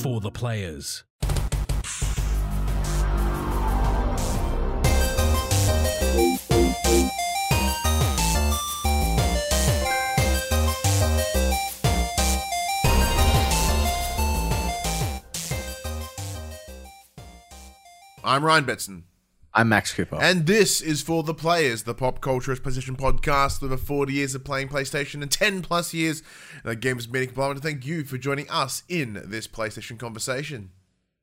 For the players. I'm Ryan Betson. I'm Max Cooper. And this is For the Players, the pop culture PlayStation podcast over 40 years of playing PlayStation and 10 plus years in the games meeting. I want to thank you for joining us in this PlayStation conversation.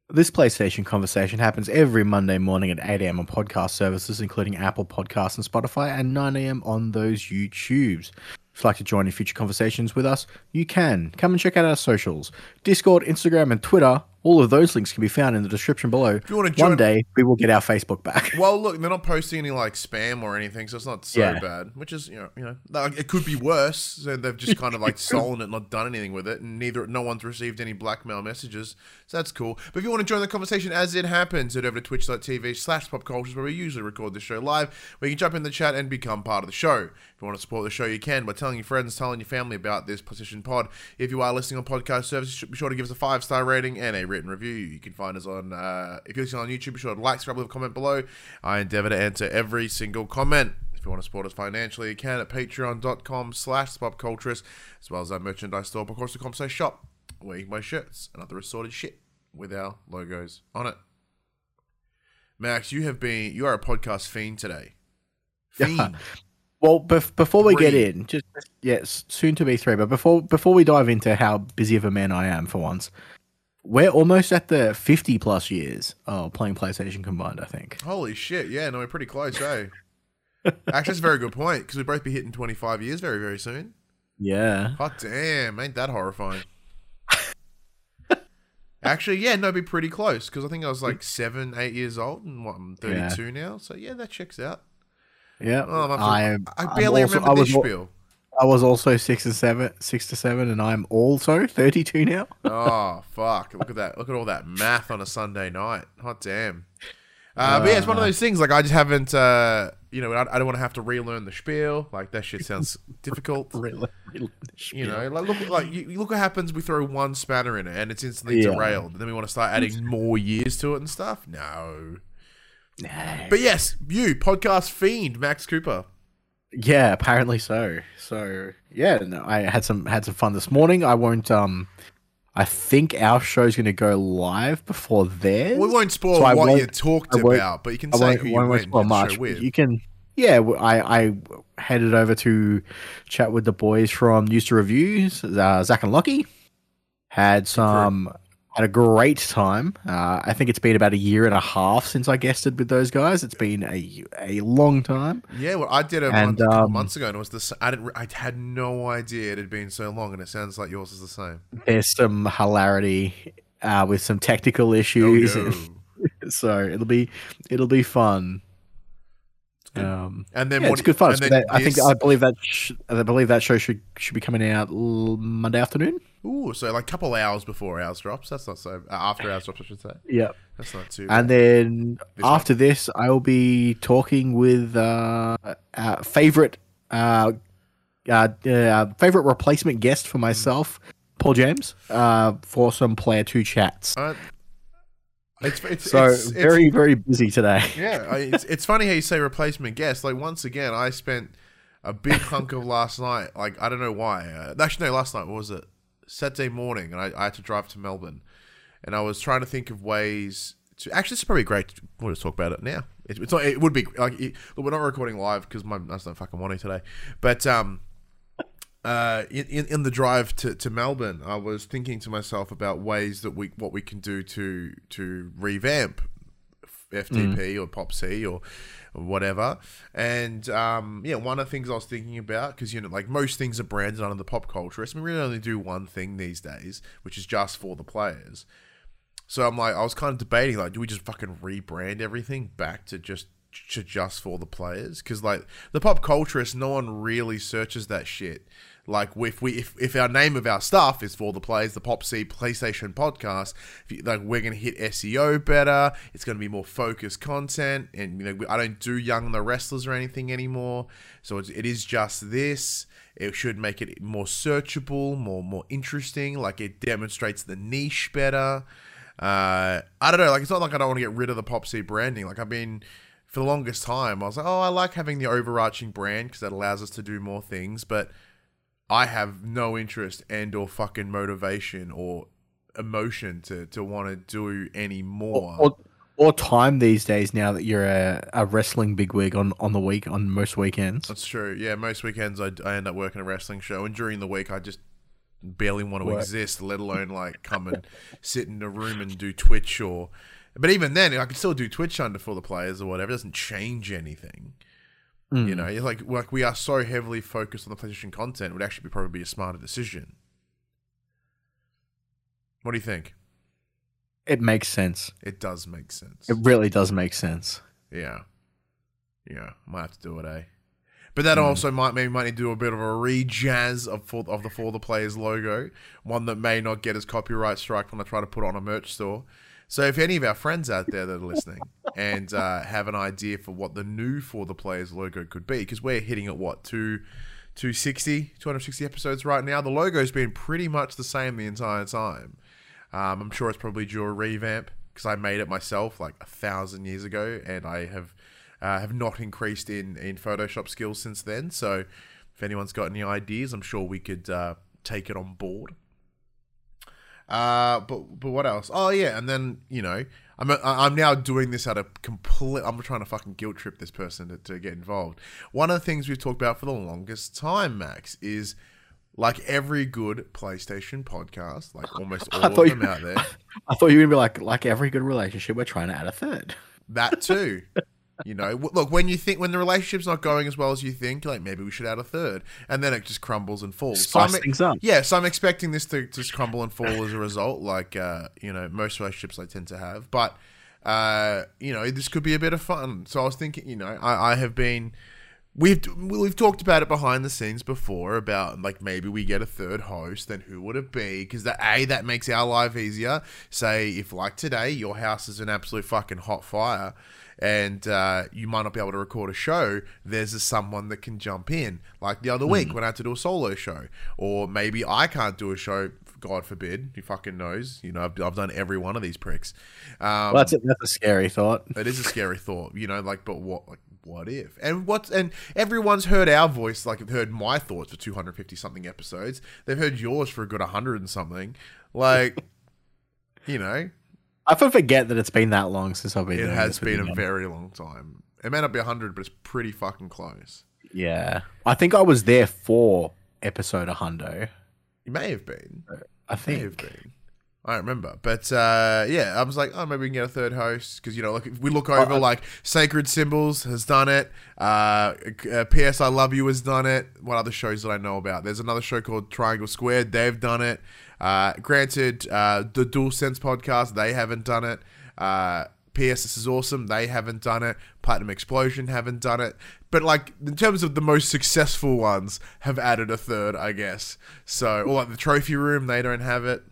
This PlayStation conversation happens every Monday morning at 8 a.m. on podcast services, including Apple Podcasts and Spotify, and 9 a.m. on those YouTubes. If you'd like to join in future conversations with us, you can. Come and check out our socials Discord, Instagram, and Twitter. All of those links can be found in the description below. If you want to join, One day, we will get our Facebook back. well, look, they're not posting any like spam or anything, so it's not so Yeah. bad. Which is, you know, you know, like, it could be worse. So they've just kind of like stolen it, not done anything with it, and neither no one's received any blackmail messages. So that's cool. But if you want to join the conversation as it happens, head over to twitch.tv slash popculturist where we usually record the show live, where you can jump in the chat and become part of the show. If you want to support the show, you can by telling your friends, telling your family about this PlayStation pod. If you are listening on podcast services, be sure to give us a five star rating and a written review. You can find us on, uh, if you're listening on YouTube, be sure to like, subscribe, leave a comment below. I endeavor to answer every single comment. If you want to support us financially, you can at patreon.com slash popculturist, as well as our merchandise store, popculturist.com slash shop, where you can buy shirts and other assorted shit with our logos on it. Max, you have been, you are a podcast fiend today. Fiend. Well, bef- before we get in, just yes, soon to be three. But before before we dive into how busy of a man I am for once, we're almost at the fifty plus years of playing PlayStation combined. I think. Holy shit! Yeah, no, we're pretty close, eh? Actually, that's a very good point because we'll both be hitting 25 years very, very soon. Yeah. Hot damn, ain't that horrifying? Actually, yeah, no, it'd be pretty close because I think I was like seven, eight years old, and what, I'm 32 now. So yeah, that checks out. Yeah. Oh, I. I I'm barely also- remember I this was, al- spiel. I was also six and seven, six to seven, and I'm also thirty-two now. Oh fuck! Look at that! Look at all that math on a Sunday night. Hot damn! Uh, but yeah, it's one of those things. Like I just haven't, uh, you know, I, I don't want to have to relearn the spiel. Like that shit sounds difficult. Really, really You know, like look, like you, you look what happens. We throw one spanner in it, and it's instantly Yeah. derailed. And then we want to start adding more years to it and stuff. No, No. but yes, you podcast fiend Max Cooper. Yeah, apparently so. So yeah, no, I had some had some fun this morning. I won't. Um, I think our show's going to go live before theirs. We won't spoil So what won't- you talked about, but you can I say who you won't spoil much. You can, yeah. I, I headed over to chat with the boys from News to Reviews, uh, Zach and Lockie. Had some had a great time. Uh, I think it's been about a year and a half since I guested with those guys. It's been a a long time. Yeah, well, I did it And, month, a couple um, months ago, and it was the. I didn't. I had no idea it had been so long, and it sounds like yours is the same. There's some hilarity uh, with some technical Oh, issues, no. so it'll be it'll be fun. Um, And then yeah, it's good fun. And So then that- I think I believe that sh- I believe that show should should be coming out l- Monday afternoon. Ooh, so like a couple hours before ours drops. That's not so. Uh, after ours drops, I should say. Yeah, That's not too. and then This after this, I will be talking with uh, uh favorite uh, uh, uh favorite replacement guest for myself, Paul James, uh, for some player two chats. It's it's So it's, very very busy today. yeah. It's it's funny how you say replacement guest. Like once again, I spent a big hunk of last night. Like I don't know why. Uh, actually, no, last night. What was it? Saturday morning, and I, I had to drive to Melbourne, and I was trying to think of ways to. Actually, it's probably great. We'll just talk about it now. It, it's not. It would be like it, look, we're not recording live because my that's not fucking want money today. But um, uh, in, in the drive to, to Melbourne, I was thinking to myself about ways that we what we can do to to revamp FTP or Pop C or whatever. And um, yeah, one of the things I was thinking about because you know, like most things are branded under the pop culturist. And we really only do one thing these days, which is just for the players. So I'm like, I was kind of debating, like, do we just fucking rebrand everything back to just to just for the players? Because like the pop culturist, no one really searches that shit. Like if we if, if our name of our stuff is for the players, the Pop C PlayStation podcast, you, like we're gonna hit SEO better. It's gonna be more focused content, and you know I don't do Young the Wrestlers or anything anymore. So it's, it is just this. It should make it more searchable, more more interesting. Like it demonstrates the niche better. Uh, I don't know. Like it's not like I don't want to get rid of the Pop C branding. Like I've been for the longest time, I was like, oh, I like having the overarching brand because that allows us to do more things. But I have no interest and or fucking motivation or emotion to to want to do any more. Or, or, or time these days now that you're a, a wrestling bigwig on on the week on most weekends. That's true. Yeah, most weekends I, I end up working a wrestling show, and during the week I just barely want to Work. exist, let alone like come and sit in a room and do Twitch or. But even then, I could still do Twitch under for the players or whatever. It doesn't change anything. You know, it's like like we are so heavily focused on the PlayStation content, it would actually be probably be a smarter decision. What do you think? It makes sense. It does make sense. It really does make sense. Yeah. Yeah. Might have to do it, eh? But that also might maybe might need to do a bit of a rejazz of for, of the for the players logo, one that may not get as copyright strike when I try to put on a merch store. So if any of our friends out there that are listening and uh, have an idea for what the new for the players logo could be, because we're hitting at what two. 260, 260 episodes right now. The logo's been pretty much the same the entire time. Um, I'm sure it's probably due a revamp because I made it myself like a thousand years ago, and I have uh, have not increased in in Photoshop skills since then. So, if anyone's got any ideas, I'm sure we could uh, take it on board. Uh, but but what else? Oh yeah, and then you know I'm I'm now doing this at a complete. I'm trying to fucking guilt trip this person to, to get involved. One of the things we've talked about for the longest time, Max, is like every good PlayStation podcast, like almost all of them you- out there. I thought you were gonna be like like every good relationship, we're trying to add a third. That too. You know, look when you think when the relationship's not going as well as you think, like maybe we should add a third, and then it just crumbles and falls. So I'm- things up. Yeah, so I'm expecting this to just crumble and fall as a result, like uh, you know most relationships I tend to have. But uh, you know, this could be a bit of fun. So I was thinking, you know, I, I have been. We've we've talked about it behind the scenes before about like maybe we get a third host, then who would it be? Because that a that makes our life easier. Say if like today your house is an absolute fucking hot fire, and uh, you might not be able to record a show. There's a, someone that can jump in. Like the other week when I had to do a solo show, or maybe I can't do a show. God forbid, who fucking knows? You know, I've, I've done every one of these pricks. Um, Well, that's a, that's a scary thought. it is a scary thought, you know. Like, but what? Like, what if? And what's And everyone's heard our voice, like, they've heard my thoughts for two hundred fifty something episodes. They've heard yours for a good hundred and something. Like, you know, I forget that it's been that long since I've been. it has been a now. very long time. It may not be hundred, but it's pretty fucking close. Yeah, I think I was there for episode hundo. You may have been. I May have think. been. I don't remember, but uh, yeah, I was like, oh, maybe we can get a third host because you know, like if we look over I- like Sacred Symbols has done it. Uh, uh, P.S. I Love You has done it. What other shows that I know about? There's another show called Triangle Squared. They've done it. Uh, granted, uh, the Dual Sense podcast they haven't done it. Uh, P.S. This is awesome. They haven't done it. Platinum Explosion haven't done it. But like in terms of the most successful ones, have added a third, I guess. So, or like the Trophy Room, they don't have it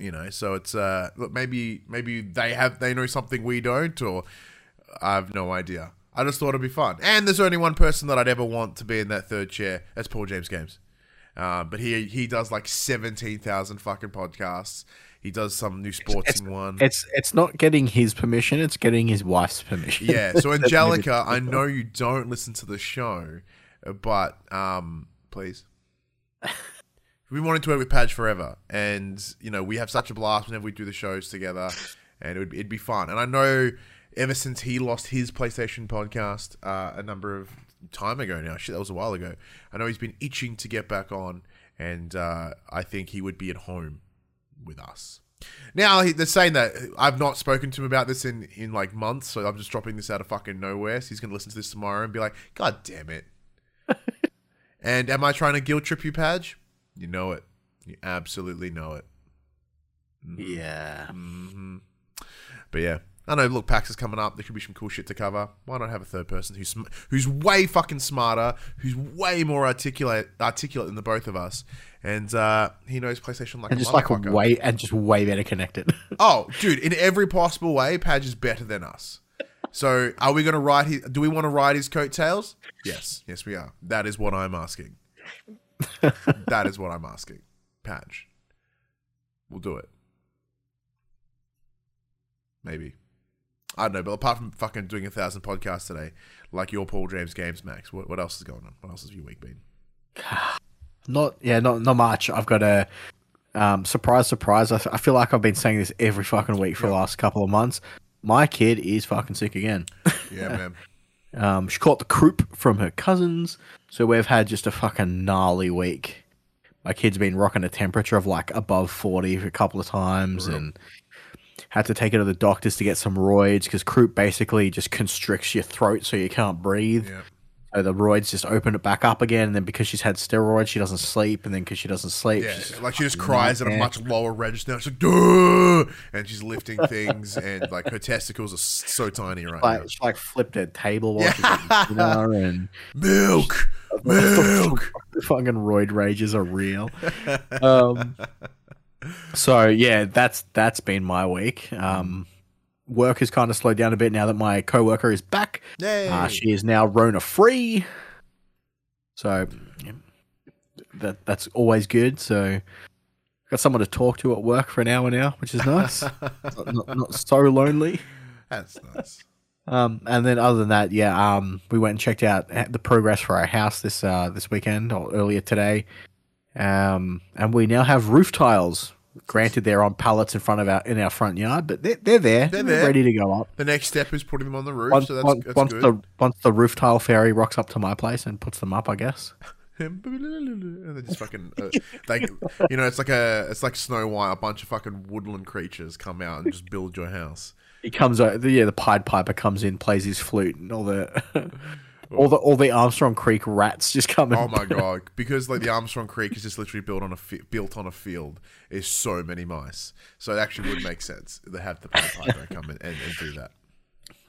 you know so it's uh look maybe maybe they have they know something we don't or i have no idea i just thought it'd be fun and there's only one person that i'd ever want to be in that third chair that's paul james games uh, but he he does like 17,000 fucking podcasts he does some new sports one It's it's not getting his permission; it's getting his wife's permission. yeah so angelica i know you don't listen to the show but um please we wanted to work with Padge forever, and you know we have such a blast whenever we do the shows together, and it would it'd be fun. And I know ever since he lost his PlayStation podcast uh, a number of time ago now, shit, that was a while ago. I know he's been itching to get back on, and uh, I think he would be at home with us. Now they're saying that I've not spoken to him about this in in like months, so I'm just dropping this out of fucking nowhere. So he's gonna listen to this tomorrow and be like, "God damn it!" and am I trying to guilt trip you, Padge? You know it. You absolutely know it. Yeah. hmm But yeah, I know. Look, PAX is coming up. There could be some cool shit to cover. Why not have a third person who's sm- who's way fucking smarter, who's way more articulate articulate than the both of us, and uh, he knows PlayStation like and a just like way and just way better connected. Oh, dude, in every possible way, Padge is better than us. So, are we going to ride his? Do we want to ride his coattails? Yes, yes, we are. That is what I'm asking. that is what I'm asking, Padge. We'll do it. Maybe. I don't know, but apart from fucking doing a thousand podcasts today, like your Paul James games, Max, what, what else is going on? What else has your week been? not yeah, not not much. I've got a um, surprise, surprise. I, f- I feel like I've been saying this every fucking week for the last couple of months. My kid is fucking sick again. Yeah, man. Um, she caught the croup from her cousins, so we've had just a fucking gnarly week. My kid's been rocking a temperature of like above forty a couple of times, and had to take her to the doctors to get some roids because croup basically just constricts your throat so you can't breathe. Yeah. So the roids just open it back up again, and then because she's had steroids, she doesn't sleep, and then because she doesn't sleep, Yeah, she's like she just cries at a much lower register. She's like, Duh! and she's lifting things, and like her testicles are so tiny right like, she like flipped her table while she's Yeah. eating dinner, and. Milk, milk. the fucking roid rages are real. Um, so yeah, that's that's been my week. Um, work has kind of slowed down a bit now that my coworker is back. Uh, she is now Rona free. So yeah, that that's always good. So got someone to talk to at work for an hour now, which is nice. not, not, not so lonely. That's nice. Um, and then other than that, yeah, um, we went and checked out the progress for our house this uh, this weekend or earlier today. Um, and we now have roof tiles. Granted, they're on pallets in front of our in our front yard, but they're, they're there. They're They're there. ready to go up. The next step is putting them on the roof, Once, so that's, once, that's once good. the once the roof tile fairy rocks up to my place and puts them up, I guess. and then just fucking uh, like you know, it's like a it's like Snow White. A bunch of fucking woodland creatures come out and just build your house. He comes out. Yeah, the Pied Piper comes in, plays his flute, and all the all the all the Armstrong Creek rats just come. Oh my god! Because like the Armstrong Creek is just literally built on a fi- built on a field. Is so many mice, so it actually would make sense to have the Piper come in and, and do that.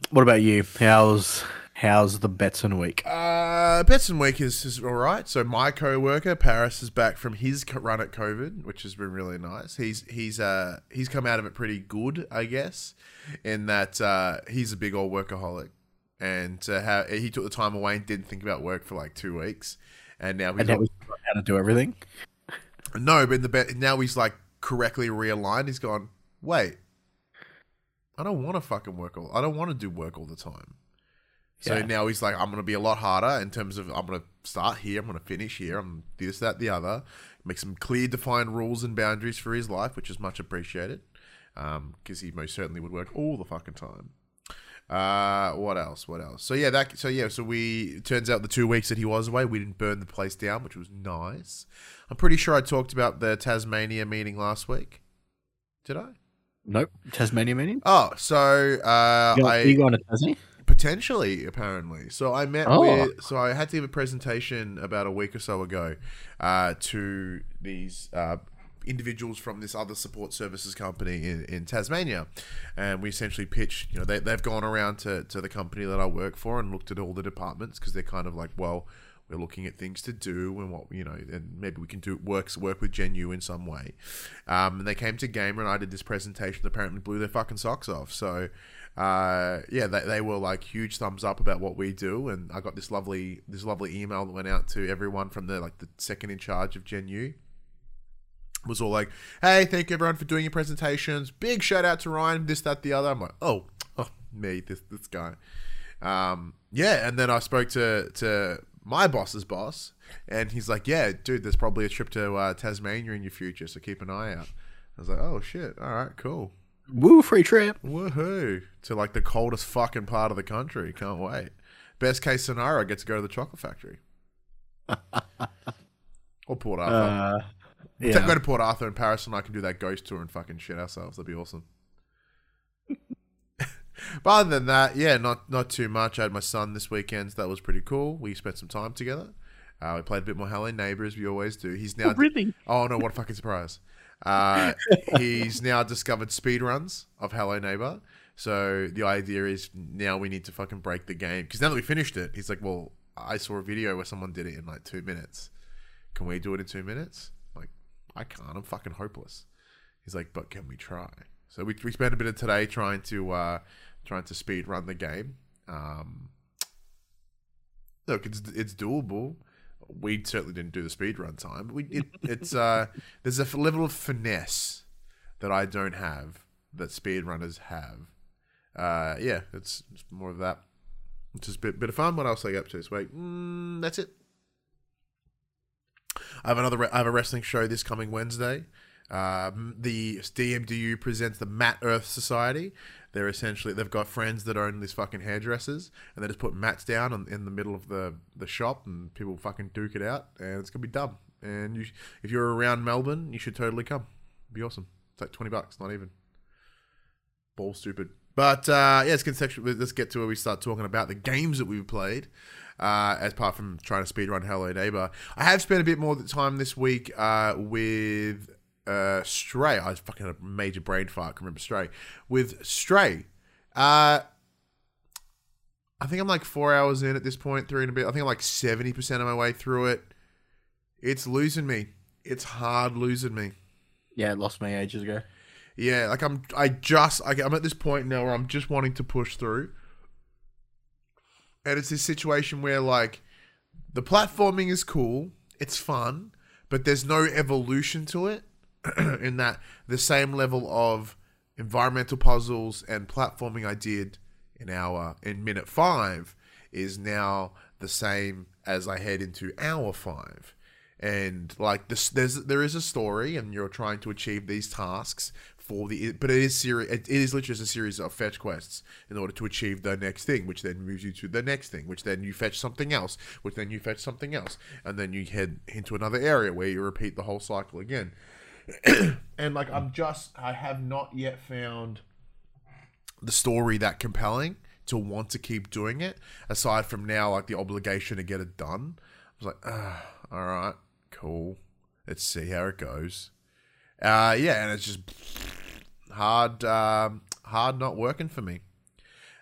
What about you? How's how's the Betson week? Uh, Betson Week is, is all right. So my co-worker Paris is back from his run at COVID, which has been really nice. He's he's uh he's come out of it pretty good, I guess, in that uh, he's a big old workaholic, and how he took the time away and didn't think about work for like two weeks, and now he's And now we how to do everything. no, but in the be- now he's like correctly realigned. He's gone. Wait, I don't want to fucking work all. I don't want to do work all the time. So Yeah. now he's like, I'm gonna be a lot harder in terms of I'm gonna start here. I'm gonna finish here. I'm this, that, the other. Make some clear, defined rules and boundaries for his life, which is much appreciated. Um, because he most certainly would work all the fucking time. Uh, what else? What else? So yeah, that. So yeah, so we. It turns out the two weeks that he was away, we didn't burn the place down, which was nice. I'm pretty sure I talked about the Tasmania meeting last week. Did I? Nope. Tasmania meeting. Oh, so uh, You, I you going to Tasmania? potentially apparently. So I met Oh. with. So I had to give a presentation about a week or so ago uh, to these. Uh, individuals from this other support services company in, in Tasmania. And we essentially pitched you know they, they've gone around to, to the company that I work for and looked at all the departments because they're kind of like well we're looking at things to do and what you know and maybe we can do works work with Genu in some way. Um, and they came to Gamer and I did this presentation that apparently blew their fucking socks off. So uh, yeah they, they were like huge thumbs up about what we do. And I got this lovely this lovely email that went out to everyone from the like the second in charge of Genu was all like, "Hey, thank you everyone for doing your presentations. Big shout out to Ryan. This, that, the other." I'm like, "Oh, oh, me, this, this guy." Um, yeah, and then I spoke to to my boss's boss, and he's like, "Yeah, dude, there's probably a trip to uh, Tasmania in your future, so keep an eye out." I was like, "Oh shit! All right, cool. Woo, free trip. Woohoo! To like the coldest fucking part of the country. Can't wait. Best case scenario, I get to go to the chocolate factory." or Port Arthur. Uh, Take- Go to Port Arthur in Paris and I can do that ghost tour and fucking shit ourselves. That'd be awesome. but other than that, yeah, not not too much. I had my son this weekend. So that was pretty cool. We spent some time together. Uh, we played a bit more Hello Neighbor as we always do. He's now really? Oh no! What a fucking surprise! Uh, he's now discovered speed runs of Hello Neighbor. So the idea is now we need to fucking break the game because now that we finished it, he's like, "Well, I saw a video where someone did it in like two minutes. Can we do it in two minutes?" I can't. I'm fucking hopeless. He's like, "But can we try?" So we we spent a bit of today trying to uh, trying to speed run the game. Um, look, it's it's doable. We certainly didn't do the speed run time. But we it, it's uh, there's a level of finesse that I don't have that speed runners have. Uh, yeah, it's, it's more of that. It's just a bit, bit of fun. What else I get up to this week? Mm, that's it. I have another. I have a wrestling show this coming Wednesday. Um, the DMDU presents the Matt Earth Society. They're essentially they've got friends that own these fucking hairdressers, and they just put mats down on, in the middle of the the shop, and people fucking duke it out, and it's gonna be dumb. And you, if you're around Melbourne, you should totally come. It'd be awesome. It's like twenty bucks, not even. Ball stupid. But uh, yeah, let's get, let's get to where we start talking about the games that we've played. Uh, as apart from trying to speedrun Hello Neighbor, I have spent a bit more time this week uh, with uh, Stray. I was fucking a major brain fart. I can remember Stray with Stray. Uh, I think I'm like four hours in at this point, three and a bit. I think I'm like seventy percent of my way through it. It's losing me. It's hard losing me. Yeah, it lost me ages ago. Yeah, like I'm. I just. I, I'm at this point now where I'm just wanting to push through, and it's this situation where like the platforming is cool, it's fun, but there's no evolution to it. in that the same level of environmental puzzles and platforming I did in hour in minute five is now the same as I head into hour five. And like this, there's there is a story, and you're trying to achieve these tasks for the. But it is series. It is literally just a series of fetch quests in order to achieve the next thing, which then moves you to the next thing, which then you fetch something else, which then you fetch something else, and then you head into another area where you repeat the whole cycle again. and like I'm just I have not yet found the story that compelling to want to keep doing it. Aside from now, like the obligation to get it done. I was like, ah, all right, cool. Let's see how it goes. Uh, yeah, and it's just hard, um, hard not working for me.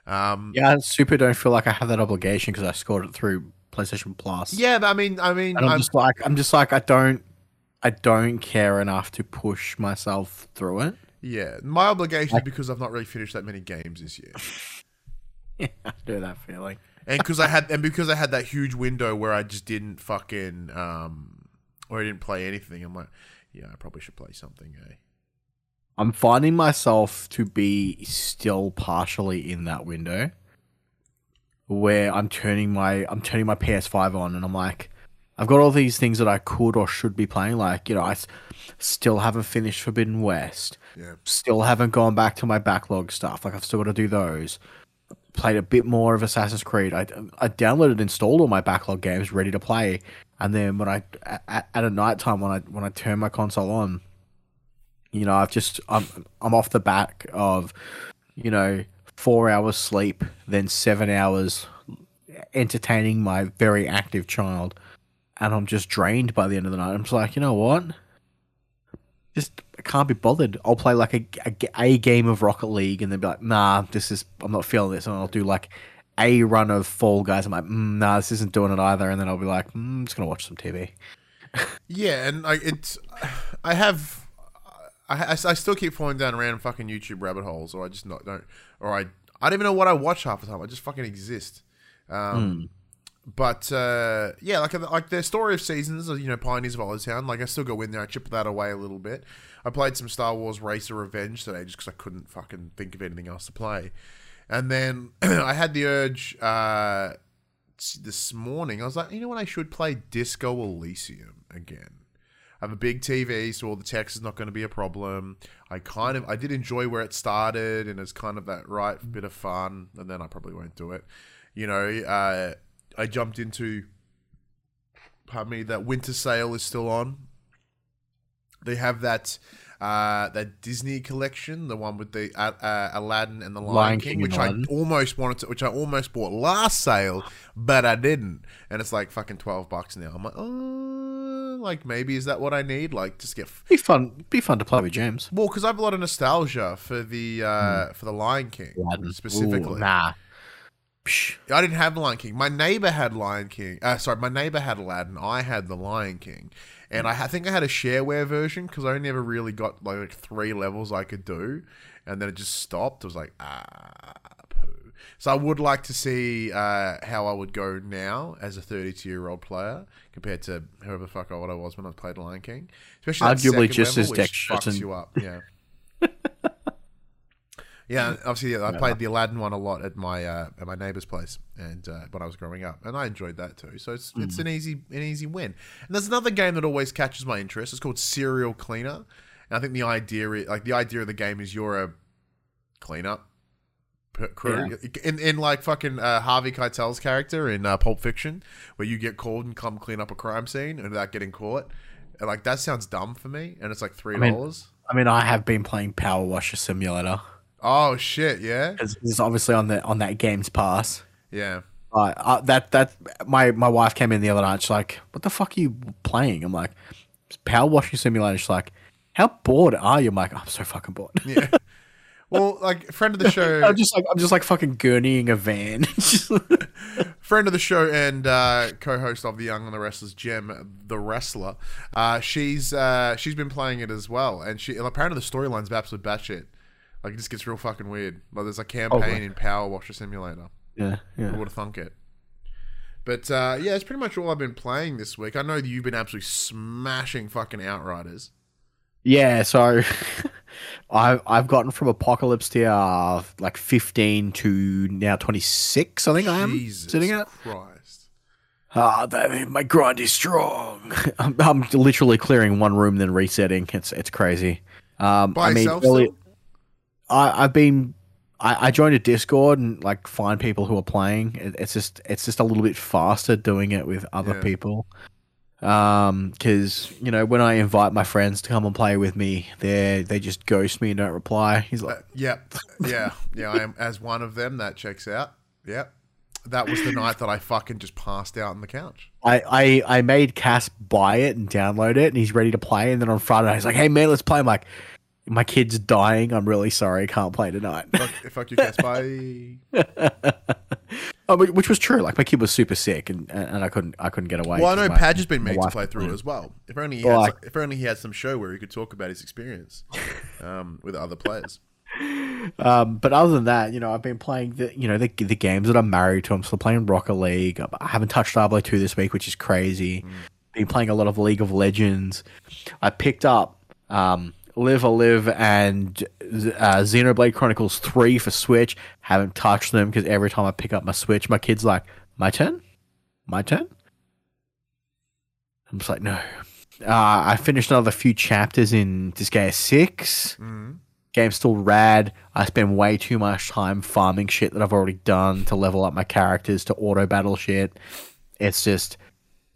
Um, yeah, I super don't feel like I have that obligation because I scored it through PlayStation Plus. Yeah, I mean, I mean, and I'm, I'm just like, I'm just like, I don't, I don't care enough to push myself through it. Yeah, my obligation is because I've not really finished that many games this year. yeah, I do that feeling. And because I had, and because I had that huge window where I just didn't fucking, um, or I didn't play anything. I'm like, yeah, I probably should play something. Eh? I'm finding myself to be still partially in that window where I'm turning my I'm turning my PS5 on and I'm like I've got all these things that I could or should be playing. Like you know I s- still haven't finished Forbidden West. Yeah. still haven't gone back to my backlog stuff. Like I've still got to do those. Played a bit more of Assassin's Creed. I, I downloaded and installed all my backlog games ready to play. And then when I at, at a night time when I when I turn my console on you know I've just I'm I'm off the back of you know four hours sleep then seven hours entertaining my very active child and I'm just drained by the end of the night. I'm just like you know what? Just I can't be bothered. I'll play like a, a, a game of Rocket League and then be like nah this is I'm not feeling this. And I'll do like a run of Fall Guys. I'm like mm, nah this isn't doing it either. And then I'll be like mm, I'm just gonna watch some TV Yeah, and like it's, I have, I, I, I still keep falling down random fucking YouTube rabbit holes, or I just not don't, or I I don't even know what I watch half the time. I just fucking exist. Um, But uh, yeah, like like the story of seasons, you know, Pioneers of Town. Like I still go in there, I chip that away a little bit. I played some Star Wars Racer Revenge today just because I couldn't fucking think of anything else to play. And then I had the urge uh, this morning. I was like, you know what? I should play Disco Elysium again. I have a big TV, so all the text is not going to be a problem. I kind of, I did enjoy where it started, and it's kind of that right bit of fun. And then I probably won't do it. You know, uh, I jumped into, pardon me, that winter sale is still on. They have that uh, that Disney collection, the one with the uh, uh, Aladdin and the Lion, Lion King, King which I Aladdin. almost wanted to, which I almost bought last sale, but I didn't, and it's like fucking twelve bucks now. I'm like, oh, Like maybe is that what I need? Like just get Be fun. Be fun to play with James. well because I have a lot of nostalgia for the uh for the Lion King Aladdin. specifically. Ooh, nah. Psh. I didn't have Lion King. My neighbor had Lion King. Uh, sorry, my neighbor had Aladdin. I had the Lion King, and I, ha- think I had a shareware version because I only ever really got like, like three levels I could do, and then it just stopped. I was like, ah. So I would like to see uh, how I would go now as a 32 year old player compared to whoever the fuck what I was when I played Lion King. Especially Arguably just level, as dexterous fucks you up. Yeah. Yeah, obviously I played the Aladdin one a lot at my uh, at my neighbor's place, and uh, when I was growing up, and I enjoyed that too. So it's it's an easy an easy win. And there's another game that always catches my interest. It's called Serial Cleaner, and I think the idea is, like the idea of the game is you're a cleanup p- crew in in like fucking uh, Harvey Keitel's character in uh, Pulp Fiction, where you get called and come clean up a crime scene and without getting caught. And like that sounds dumb for me, and it's like three mean- dollars. I mean, I have been playing Power Washer Simulator oh shit! Yeah, it's obviously on the on that Games Pass. yeah. Uh, uh, that that my my wife came in the other night. She's like, "What the fuck are you playing?" I'm like, "Power Washing Simulator." She's like, "How bored are you?" I'm like, "I'm so fucking bored." Yeah. Well, like friend of the show, I'm just like I'm just like fucking gurneying a van. friend of the show, and uh, co-host of the Young and the Restless, Gem, the wrestler. Uh, she's uh, she's been playing it as well, and she apparently the storyline's absolute batshit. Like it just gets real fucking weird. Like there's a campaign right. in Power Washer Simulator. yeah, yeah. Who would have thunk it? But uh, yeah, it's pretty much all I've been playing this week. I know that you've been absolutely smashing fucking Outriders. Yeah, so I've I've gotten from Apocalypse tier uh, like 15 to now 26. I think I am sitting at. Christ. Ah, that, my grind is strong. I'm, I'm literally clearing one room then resetting. It's it's crazy. Um, By I mean, early- I, I've been. I, I joined a Discord and like find people who are playing. It, it's just it's just a little bit faster doing it with other Yeah. people. Um, because you know when I invite my friends to come and play with me, they they just ghost me and don't reply. He's like, Uh, yep. Yeah. Yeah. I am as one of them. That checks out. Yep. That was the night that I fucking just passed out on the couch. I, I I made Cass buy it and download it, and he's ready to play. And then on Friday, he's like, "Hey man, let's play." I'm like, "My kid's dying. I'm really sorry. I can't play tonight." Fuck, fuck you, Cass. Bye. Oh, which was true. Like my kid was super sick, and and I couldn't I couldn't get away. Well, I know my- Padge has been made to play through it as well. If only he Well, had, I- some, if only he had some show where he could talk about his experience um, with other players. Um, but other than that, you know, I've been playing the you know the the games that I'm married to. I'm still playing Rocket League. I haven't touched Diablo two this week, which is crazy. Been playing a lot of League of Legends. I picked up um, Live a Live and uh, Xenoblade Chronicles three for Switch. Haven't touched them because every time I pick up my Switch, my kid's like, "My turn, my turn." I'm just like, no. Uh, I finished another few chapters in Disgaea six Mm. game's still rad. I spend way too much time farming shit that I've already done to level up my characters to auto battle shit. It's just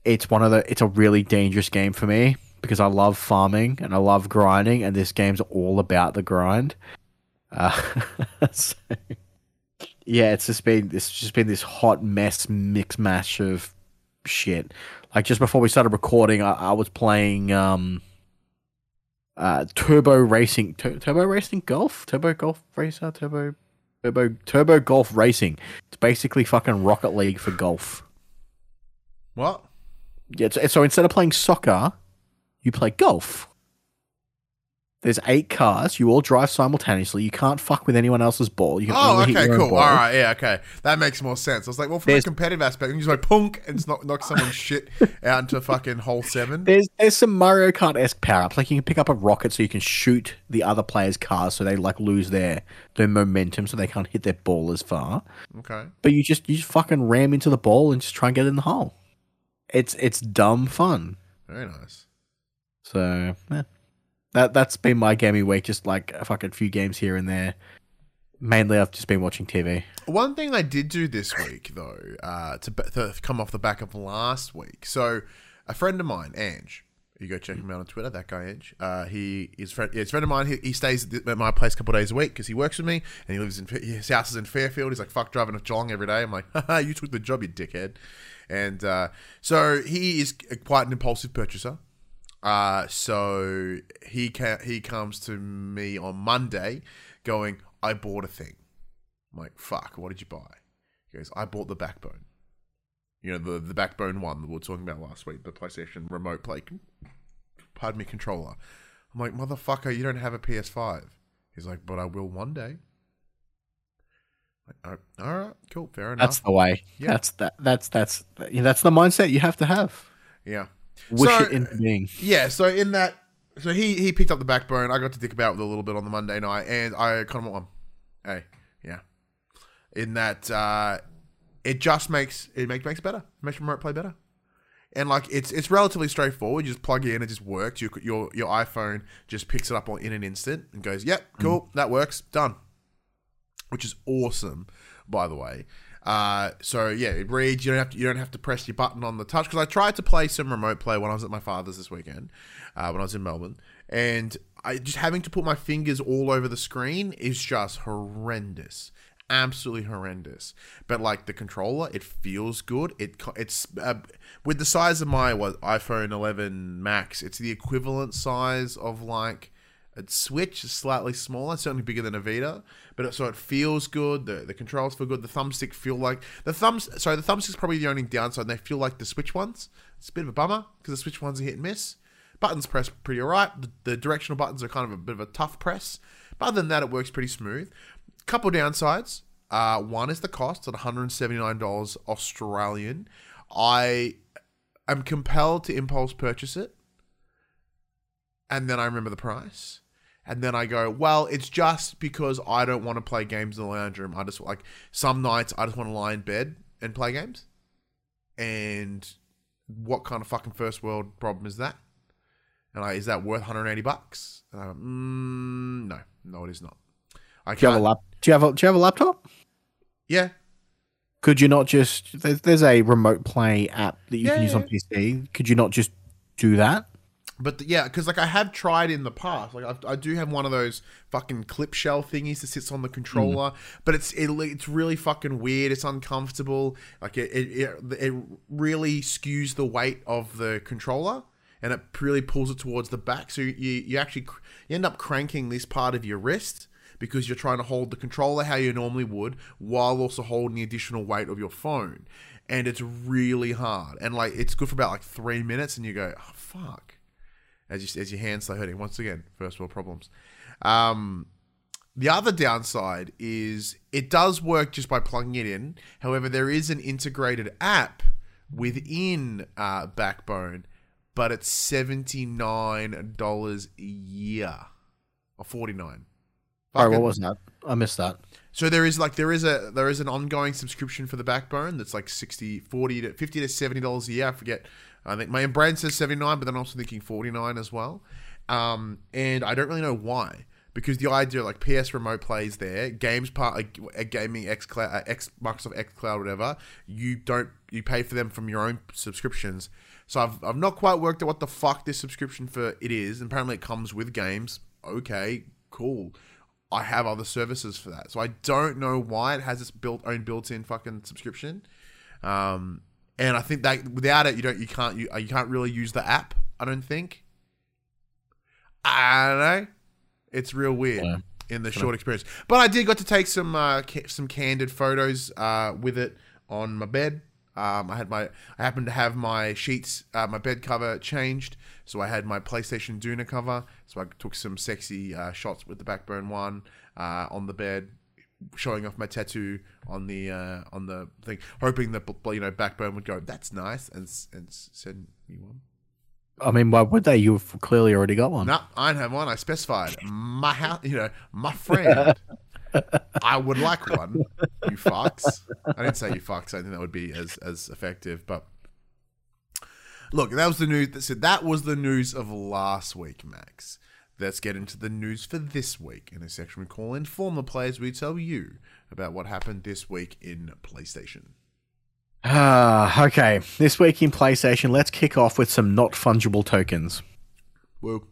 it's one of the it's a really dangerous game for me because I love farming and I love grinding and this game's all about the grind. Uh, so, yeah, it's just been it's just been this hot mess mix mash of shit. Like just before we started recording, I, I was playing um uh, Turbo Racing, Tur- Turbo Racing Golf, Turbo Golf Racer, Turbo, Turbo, Turbo Golf Racing. It's basically fucking Rocket League for golf. What? Yeah, so instead of playing soccer, you play golf. There's eight cars. You all drive simultaneously. You can't fuck with anyone else's ball. You can Oh, only hit okay, your own cool. ball. All right, yeah, okay. That makes more sense. I was like, well, from There's- a competitive aspect, you just like punk and just knock, knock someone's shit out into fucking hole seven. There's there's some Mario Kart esque power ups. Like you can pick up a rocket so you can shoot the other player's cars so they like lose their their momentum so they can't hit their ball as far. Okay. but you just you just fucking ram into the ball and just try and get in the hole. It's it's dumb fun. Very nice. So yeah. that that's been my gaming week. Just like a fucking few games here and there. Mainly, I've just been watching TV. One thing I did do this week, though, uh, to, ba- to come off the back of last week. So, a friend of mine, Ange, you go check him out on Twitter. That guy, Ange. Uh, he is friend. Yeah, he's friend of mine. He, he stays at my place a couple days a week because he works with me and he lives in his house is in Fairfield. He's like fuck driving to Geelong every day. I'm like, Haha, you took the job, you dickhead. And uh, so he is quite an impulsive purchaser. Uh, so he ca- he comes to me on Monday, going, "I bought a thing." I'm like, "Fuck! What did you buy?" He goes, "I bought the Backbone." You know the the Backbone one that we were talking about last week, the PlayStation Remote Play, pardon me, controller. I'm like, "Motherfucker, you don't have a PS5." He's like, "But I will one day." Like, "Oh, all right, cool, fair enough. That's the way. Yeah. That's that. That's that's that's the mindset you have to have. yeah. Wish So- it into being. Yeah, so in that, so he he picked up the backbone. I got to dick about with a little bit on the Monday night, and I kind of want one. Hey, yeah. In that, uh, it just makes it make, makes better. It makes remote play better. And like it's it's relatively straightforward. You just plug it in, it just works. Your your your iPhone just picks it up on, in an instant and goes, "Yep, cool, that works, done." Which is awesome, by the way. Uh, so yeah, it reads. You don't have to. You don't have to press your button on the touch because I tried to play some remote play when I was at my father's this weekend, uh, when I was in Melbourne, and I just having to put my fingers all over the screen is just horrendous, absolutely horrendous. But like the controller, it feels good. It it's uh, with the size of my what iPhone 11 Max. It's the equivalent size of like Switch is slightly smaller, certainly bigger than a Vita, but it, so it feels good. The the controls feel good. The thumbstick feel like the thumbs. Sorry, the thumbstick's probably the only downside. They feel like the Switch ones. It's a bit of a bummer because the Switch ones are hit and miss. Buttons press pretty alright. The, the directional buttons are kind of a bit of a tough press, but other than that, it works pretty smooth. Couple downsides. Uh, one is the cost at one hundred seventy nine dollars Australian. I am compelled to impulse purchase it and then I remember the price. And then I go, well, it's just because I don't want to play games in the lounge room. I just like some nights I just want to lie in bed and play games. And what kind of fucking first world problem is that? And I, is that worth 180 bucks? And I go, mm, no, no, it is not. I Do you have a lap? Do you have a Do you have a laptop? Yeah, Could you not just? There's, there's a remote play app that you Yeah, can use on PC. Could you not just do that? But the, yeah, because like I have tried in the past. Like I, I do have one of those fucking clip shell thingies that sits on the controller, but it's it, it's really fucking weird. It's uncomfortable. Like it, it it it really skews the weight of the controller, and it really pulls it towards the back. So you you actually you end up cranking this part of your wrist because you're trying to hold the controller how you normally would while also holding the additional weight of your phone. And it's really hard. And like it's good for about like three minutes and you go, oh, fuck as you, as your hands start hurting. Once again, first world problems. Um, the other downside is it does work just by plugging it in. However, there is an integrated app within uh, Backbone, but it's seventy nine dollars a year or forty nine. Oh, what was that? I missed that. So there is like there is a there is an ongoing subscription for the backbone that's like 60 40 to 50 to 70 dollars a year. I forget. I think my brand says 79, but then I'm also thinking 49 as well. Um, and I don't really know why. Because the idea like PS Remote plays there, games part like, a gaming X Cloud, uh, X Microsoft X Cloud, whatever. You don't you pay for them from your own subscriptions. So I've I've not quite worked out what the fuck this subscription for it is. And apparently it comes with games. Okay, cool. I have other services for that. So I don't know why it has its built own built-in fucking subscription. Um, and I think that without it, you don't, you can't, you, you can't really use the app. I don't think. I don't know. It's real weird Yeah. in the short experience. But I did got to take some uh, ca- some candid photos uh, with it on my bed. Um, I had my I happened to have my sheets, uh, my bed cover changed, so I had my PlayStation Duna cover. So I took some sexy uh, shots with the Backbone One uh, on the bed, showing off my tattoo on the uh, on the thing, hoping that you know Backbone would go, "That's nice," and and send me one. I mean, why would they? You've clearly already got one. No, I don't have one. I specified my house. You know, my friend. I would like one. You fucks. I didn't say you fucks. I think that would be as as effective. But look, that was the news. That so said, that was the news of last week, Max. Let's get into the news for this week. In a section we call Inform the Players, we tell you about what happened this week in PlayStation. Ah, okay. This week in PlayStation, let's kick off with some not fungible tokens. Whoa.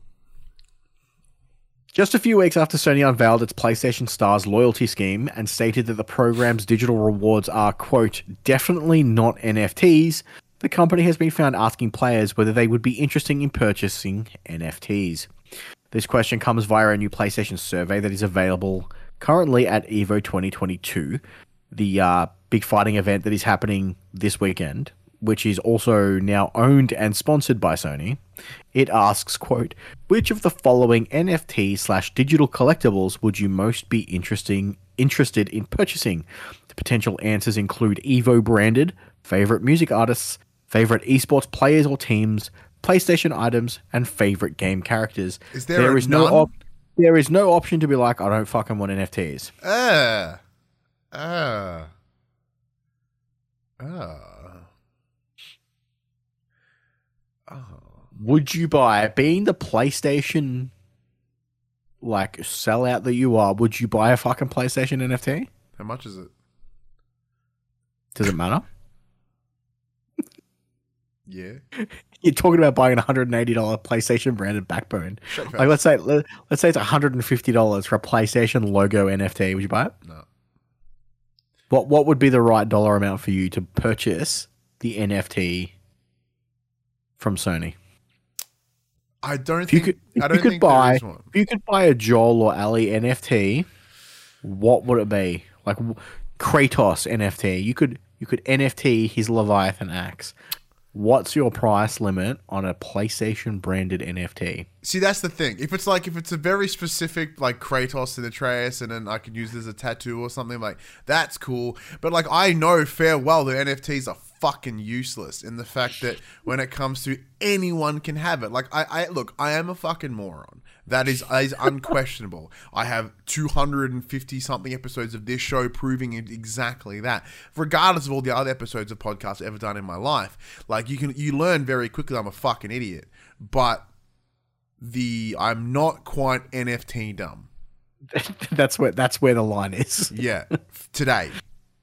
Just a few weeks after Sony unveiled its PlayStation Stars loyalty scheme and stated that the program's digital rewards are, quote, definitely not NFTs, the company has been found asking players whether they would be interested in purchasing NFTs. This question comes via a new PlayStation survey that is available currently at Evo 2022, the uh, big fighting event that is happening this weekend, which is also now owned and sponsored by Sony. It asks, quote, which of the following NFT slash digital collectibles would you most be interesting interested in purchasing? The potential answers include Evo branded, favorite music artists, favorite esports players or teams, PlayStation items, and favorite game characters. Is there a is no op- there is no option to be like, I don't fucking want NFTs. Ah. Ah. Ah. Ah. Would you buy, being the PlayStation like sellout that you are, would you buy a fucking PlayStation NFT? How much is it? Does it matter? Yeah. You're talking about buying a hundred and eighty dollar PlayStation branded backbone. Shut Like let's say let, let's say it's hundred and fifty dollars for a PlayStation logo NFT. Would you buy it? No. What what would be the right dollar amount for you to purchase the NFT from Sony? I don't If you think could if I don't you could think buy there is one. if you could buy a Joel or Ellie NFT, what would it be? Like Kratos NFT. You could you could NFT his Leviathan axe. What's your price limit on a PlayStation branded NFT? See, that's the thing. If it's like if it's a very specific like Kratos and Atreus, and then I can use it as a tattoo or something like that's cool. But like I know fair well that NFTs are fucking useless in the fact that when it comes to anyone can have it. Like I, I look, I am a fucking moron. That is is unquestionable. I have 250 something episodes of this show proving exactly that. Regardless of all the other episodes of podcasts I've ever done in my life, like you can you learn very quickly I'm a fucking idiot. But the I'm not quite NFT dumb. that's where that's where the line is. Yeah, today,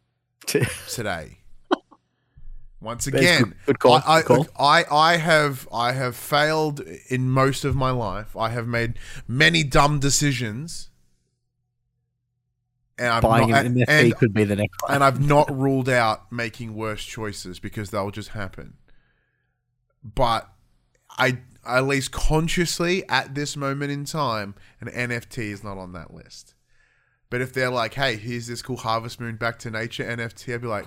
today. Once again, good- call, I, I, good call. I, I have I have failed in most of my life. I have made many dumb decisions, and I've Buying not, an NFT and, could be the next one. and I've not ruled out making worse choices because they'll just happen. But I at least consciously at this moment in time, an NFT is not on that list. But if they're like, "Hey, here's this cool Harvest Moon Back to Nature NFT," I'd be like,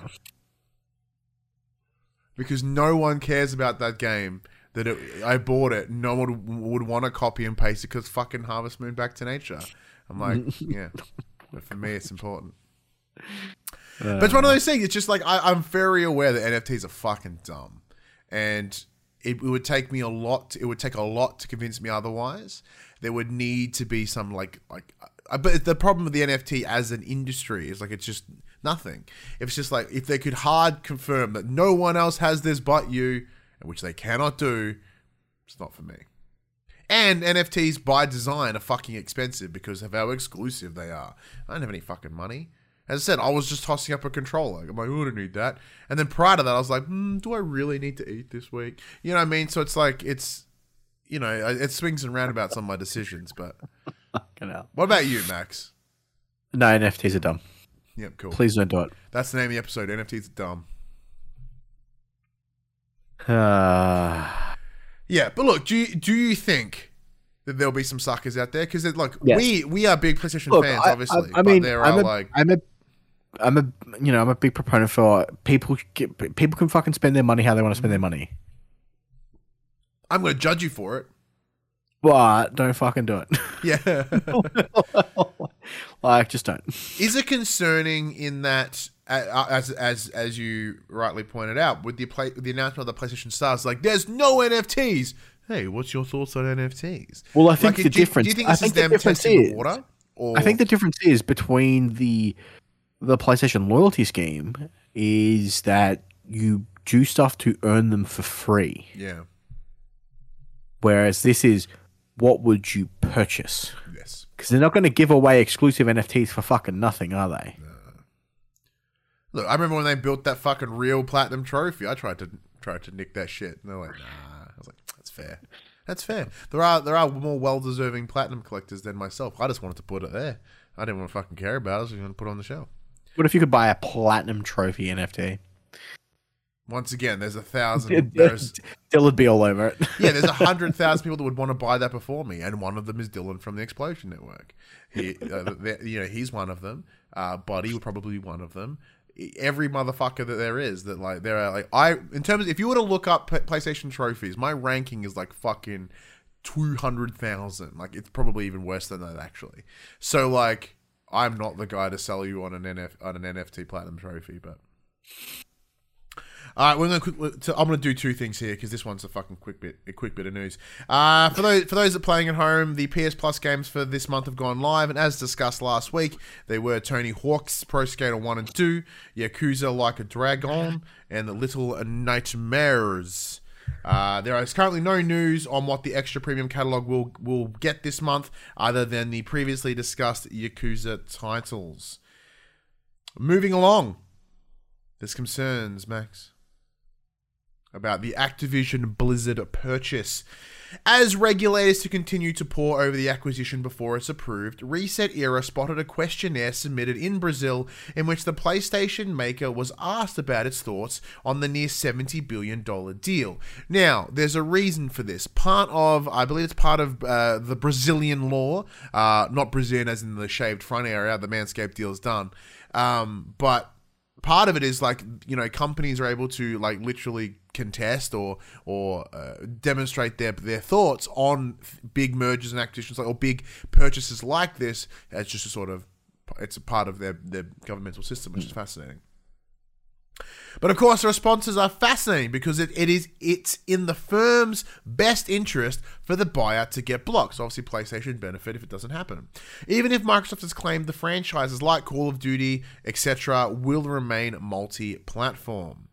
because no one cares about that game. That it, I bought it, no one would want to copy and paste it because fucking Harvest Moon Back to Nature. I'm like, yeah, but for me, it's important. But it's one of those things. It's just like I, I'm very aware that NFTs are fucking dumb, and it, it would take me a lot. It would take a lot to convince me otherwise. There would need to be some like like. Uh, but the problem with the NFT as an industry is like it's just nothing. If it's just like if they could hard confirm that no one else has this but you, which they cannot do, it's not for me. And NFTs by design are fucking expensive because of how exclusive they are. I don't have any fucking money. As I said, I was just tossing up a controller. I'm like, oh, I don't need that. And then prior to that, I was like, hmm, do I really need to eat this week? You know what I mean? So it's like, it's, you know, it swings and roundabouts on my decisions. But what about you, Max? No, NFTs are dumb. Yep, cool. Please don't do it. That's the name of the episode. NFTs are dumb. Uh, Yeah, but look, do you, do you think that there'll be some suckers out there? Because look, Yes. we we are big PlayStation Look, fans, I- obviously. I, I mean, but there I'm are a, like, I'm a, I'm a, you know, I'm a big proponent for people. get- People can fucking spend their money how they want to spend their money, I'm going to judge you for it. But don't fucking do it. Yeah. like, just don't. Is it concerning in that, as as as you rightly pointed out, with the play, the announcement of the PlayStation Stars, like there's no NFTs. Hey, what's your thoughts on NFTs? Well, I think Like, the do, difference. Do you think I this think is the them difference testing is, the water? Or I think the difference is between the the PlayStation loyalty scheme is that you do stuff to earn them for free, yeah, whereas this is what would you purchase? yes. Because they're not going to give away exclusive NFTs for fucking nothing, are they? Look, I remember when they built that fucking real platinum trophy. I tried to tried to nick that shit, and they're like, nah. I was like, that's fair. That's fair. There are there are more well deserving platinum collectors than myself. I just wanted to put it there. I didn't want to fucking care about it. I was just going to put it on the shelf. What if you could buy a platinum trophy NFT? Once again, there's a thousand. There's Dylan be all over it. yeah, there's a hundred thousand people that would want to buy that before me, and one of them is Dylan from the Explosion Network. He, uh, you know, he's one of them. Uh, Buddy would probably be one of them. Every motherfucker that there is that like there are like I in terms of, if you were to look up PlayStation trophies, my ranking is like fucking two hundred thousand. Like it's probably even worse than that actually. So like I'm not the guy to sell you on an NF on an NFT platinum trophy, but. All right, we're quick, so I'm gonna do two things here because this one's a fucking quick bit, a quick bit of news. Uh, for those for those that are playing at home, the PS Plus games for this month have gone live, and as discussed last week, they were Tony Hawk's Pro Skater One and Two, Yakuza Like a Dragon, and the Little Nightmares. Uh, there is currently no news on what the extra premium catalog will will get this month, other than the previously discussed Yakuza titles. Moving along, this concerns, Max about the Activision Blizzard purchase. As regulators to continue to pour over the acquisition before it's approved, Reset Era spotted a questionnaire submitted in Brazil in which the PlayStation maker was asked about its thoughts on the near $70 billion deal. Now, there's a reason for this. Part of, I believe it's part of uh, the Brazilian law, uh, not Brazilian as in the shaved front area, the Manscaped deal's done. Um, but part of it is like you know companies are able to like literally contest or or uh, demonstrate their their thoughts on big mergers and acquisitions like or big purchases like this. It's just a sort of it's a part of their their governmental system which is fascinating but of course, the responses are fascinating because it, it is it's in the firm's best interest for the buyer to get blocked. So obviously, PlayStation benefit if it doesn't happen. Even if Microsoft has claimed the franchises like Call of Duty, etc., will remain multi-platform.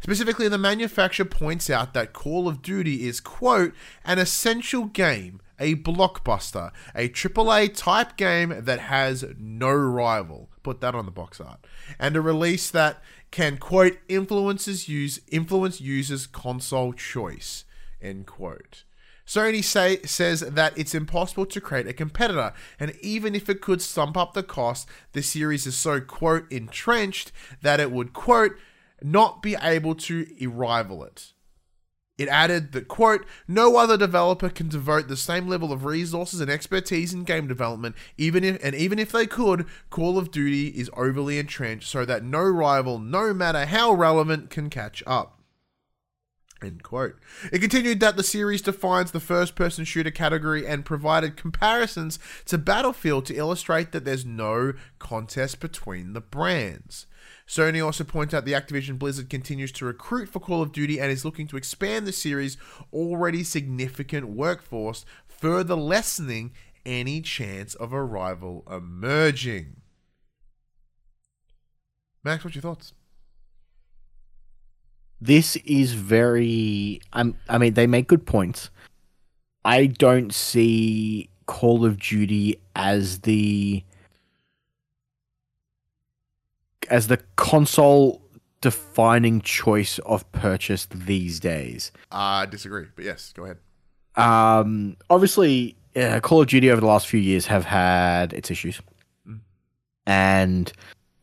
Specifically, the manufacturer points out that Call of Duty is, quote, an essential game, a blockbuster, a AAA type game that has no rival. Put that on the box art. And a release that can, quote, influences use influence users' console choice, end quote. Sony say, says that it's impossible to create a competitor, and even if it could stump up the cost, the series is so, quote, entrenched that it would, quote, not be able to rival it. It added that, quote, no other developer can devote the same level of resources and expertise in game development, even if and even if they could, Call of Duty is overly entrenched so that no rival, no matter how relevant, can catch up. End quote. It continued that the series defines the first person shooter category and provided comparisons to Battlefield to illustrate that there's no contest between the brands. Sony also points out the Activision Blizzard continues to recruit for Call of Duty and is looking to expand the series' already significant workforce, further lessening any chance of a rival emerging. Max, what's your thoughts? This is very. I'm, I mean, they make good points. I don't see Call of Duty as the as the console defining choice of purchase these days. I disagree, but yes, go ahead. Um, obviously, uh, Call of Duty over the last few years have had its issues, and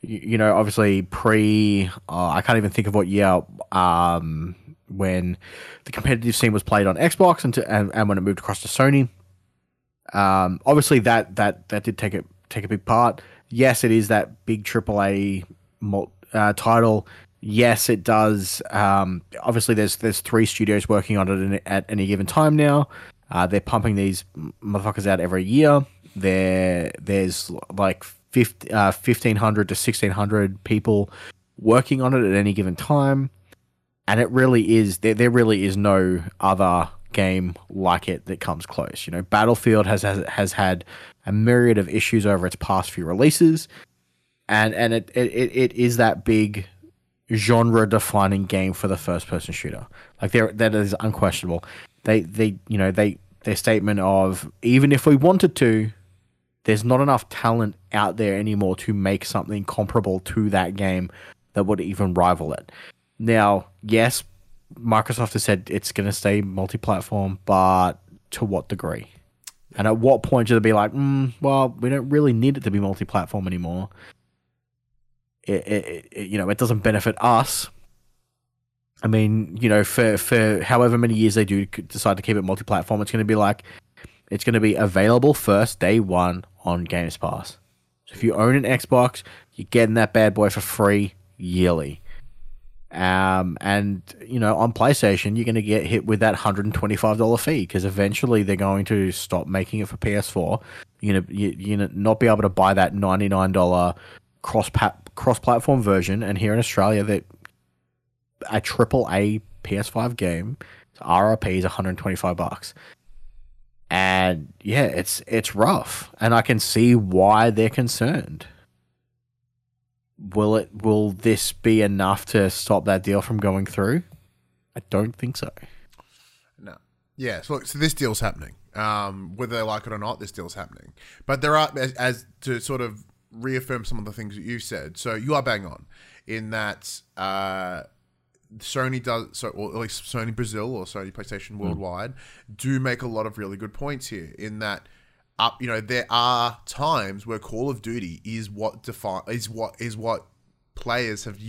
y- you know, obviously, pre uh, I can't even think of what year um, when the competitive scene was played on Xbox and, to, and and when it moved across to Sony. Um, obviously, that that that did take a take a big part. Yes, it is that big AAA uh, title. Yes, it does. Um, obviously, there's there's three studios working on it in, at any given time now. Uh, they're pumping these motherfuckers out every year. There, there's like 50, uh, 1,500 to 1,600 people working on it at any given time. And it really is, there, there really is no other game like it that comes close. You know, Battlefield has, has, has had a myriad of issues over its past few releases. And, and it, it, it- is that big genre defining game for the first person shooter. Like there that is unquestionable. They they you know, they their statement of even if we wanted to, there's not enough talent out there anymore to make something comparable to that game that would even rival it. Now, yes, Microsoft has said it's going to stay multi-platform, but to what degree? And at what point should they be like, mm, well, we don't really need it to be multi-platform anymore. It, it, it, you know, it doesn't benefit us. I mean, you know, for for however many years they do decide to keep it multi-platform, it's going to be like it's going to be available first day one on Games Pass. So if you own an Xbox, you're getting that bad boy for free yearly. Um, and you know, on PlayStation, you're going to get hit with that hundred and twenty-five dollar fee because eventually they're going to stop making it for PS4. You know, you, you're gonna not be able to buy that ninety-nine dollar cross cross platform version. And here in Australia, that a triple A PS5 game, RRP is 125 bucks. And yeah, it's it's rough, and I can see why they're concerned. Will it? Will this be enough to stop that deal from going through? I don't think so. No. Yeah. So, look, so this deal's happening. Um, whether they like it or not, this deal's happening. But there are, as, as to sort of reaffirm some of the things that you said. So you are bang on in that uh, Sony does, so or at least Sony Brazil or Sony PlayStation Worldwide do make a lot of really good points here. In that, up, you know, there are times where Call of Duty is what define is what is what players have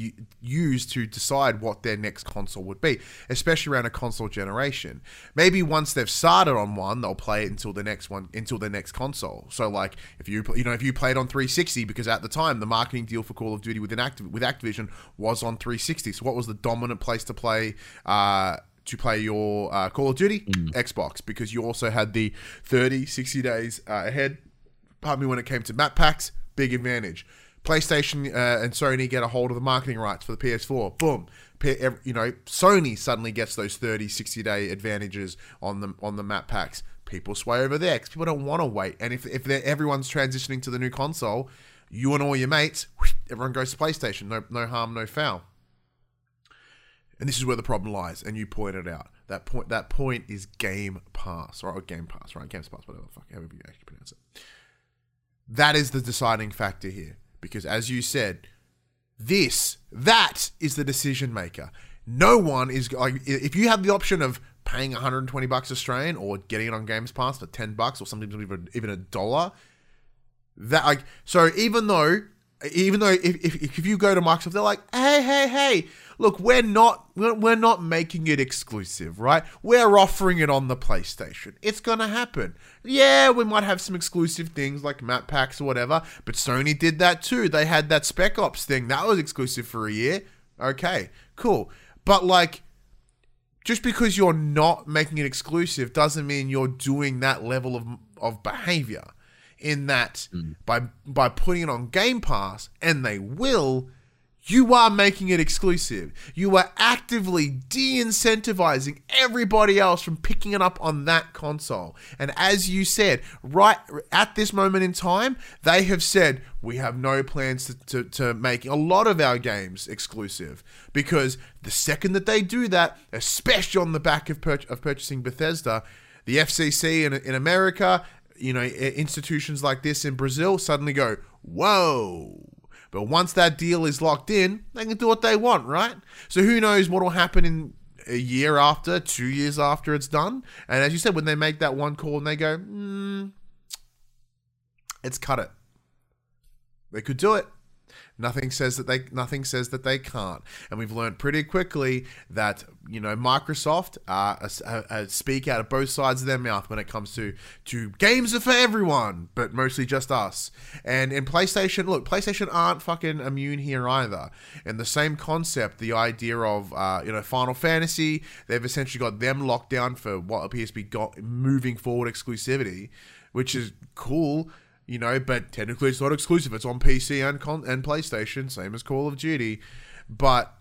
used to decide what their next console would be, especially around a console generation. Maybe once they've started on one, they'll play it until the next one, until the next console. So, like if you you know if you played on 360, because at the time the marketing deal for Call of Duty with Activ- with Activision was on 360. So, what was the dominant place to play? Uh, to play your uh, Call of Duty Xbox because you also had the 30 60 days uh, ahead pardon me when it came to map packs big advantage PlayStation uh, and Sony get a hold of the marketing rights for the PS4. Boom. P- You know, Sony suddenly gets those 30, 60 day advantages on the on the map packs. People sway over there because people don't want to wait. And if if everyone's transitioning to the new console, you and all your mates, everyone goes to PlayStation. No no harm, no foul. And this is where the problem lies. And you pointed out that point. That point is Game Pass, or oh, Game Pass, right? Game Pass, whatever fuck, however you actually pronounce it. That is the deciding factor here because as you said this that is the decision maker no one is like if you have the option of paying 120 bucks australian or getting it on games pass for 10 bucks or sometimes even even a dollar that like so even though even though if, if, if you go to microsoft they're like hey hey hey look we're not we're not making it exclusive right? We're offering it on the playstation. It's gonna happen. Yeah we might have some exclusive things like map packs or whatever but sony did that too. They had that spec ops thing. That was exclusive for a year. Okay cool. But like just because you're not making it exclusive doesn't mean you're doing that level of of behavior in that hmm. by by putting it on Game Pass and they will you are making it exclusive. You are actively de-incentivizing everybody else from picking it up on that console. And as you said, right at this moment in time, they have said we have no plans to, to, to making a lot of our games exclusive because the second that they do that, especially on the back of, pur- of purchasing Bethesda, the FCC in, in America, you know, institutions like this in Brazil suddenly go, whoa. But once that deal is locked in, they can do what they want, right? So who knows what will happen in a year after, two years after it's done. And as you said, when they make that one call and they go, mm, it's cut it. They could do it. Nothing says that they nothing says that they can't, and we've learned pretty quickly that you know Microsoft uh, uh, uh, speak out of both sides of their mouth when it comes to to games are for everyone, but mostly just us. And in PlayStation, look, PlayStation aren't fucking immune here either. And the same concept, the idea of uh, you know Final Fantasy, they've essentially got them locked down for what appears to be moving forward exclusivity, which is cool you know, but technically it's not exclusive. It's on PC and con- and PlayStation, same as Call of Duty. But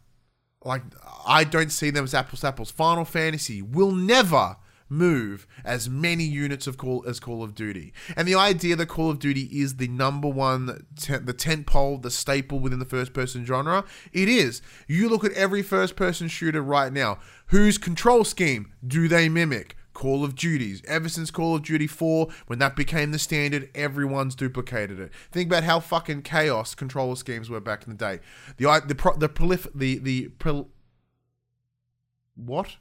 like, I don't see them as apples to apples. Final Fantasy will never move as many units of call as Call of Duty. And the idea that Call of Duty is the number one, the tent pole, the staple within the first person genre, it is. You look at every first person shooter right now. Whose control scheme do they mimic? Call of Duties. Ever since Call of Duty 4, when that became the standard, everyone's duplicated it. Think about how fucking chaos controller schemes were back in the day. The the pro, the prolif the the prol, what?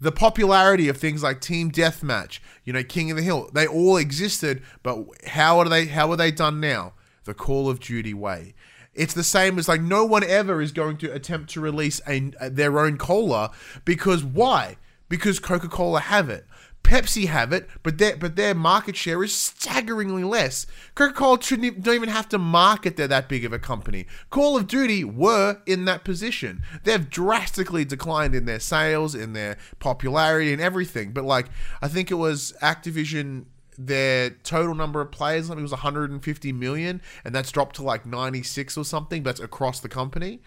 The popularity of things like Team Deathmatch, you know, King of the Hill, they all existed, but how are they how are they done now? The Call of Duty way. It's the same as like no one ever is going to attempt to release a, their own cola because why? Because Coca Cola have it. Pepsi have it, but their but their market share is staggeringly less. Coca-Cola shouldn't don't even have to market they're that big of a company. Call of Duty were in that position. They've drastically declined in their sales, in their popularity, and everything. But like, I think it was Activision. Their total number of players, I think it was 150 million, and that's dropped to like 96 or something. That's across the company.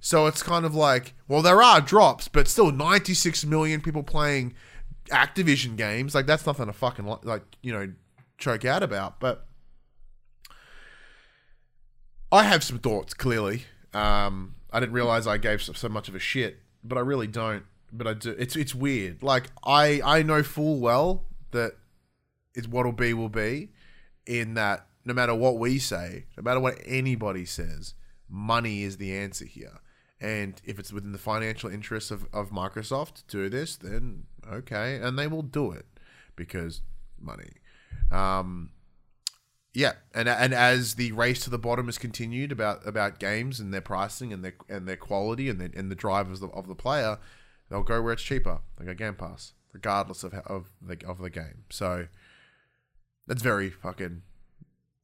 So it's kind of like, well, there are drops, but still 96 million people playing Activision games. Like that's nothing to fucking like you know choke out about. But I have some thoughts. Clearly, um, I didn't realize I gave so, so much of a shit, but I really don't. But I do. It's it's weird. Like I I know full well that it's what'll be will be. In that, no matter what we say, no matter what anybody says, money is the answer here. And if it's within the financial interests of, of Microsoft to do this, then okay, and they will do it because money. Um, yeah, and and as the race to the bottom has continued about about games and their pricing and their and their quality and the and the drivers of, of the player, they'll go where it's cheaper. They go Game Pass, regardless of of the of the game. So that's very fucking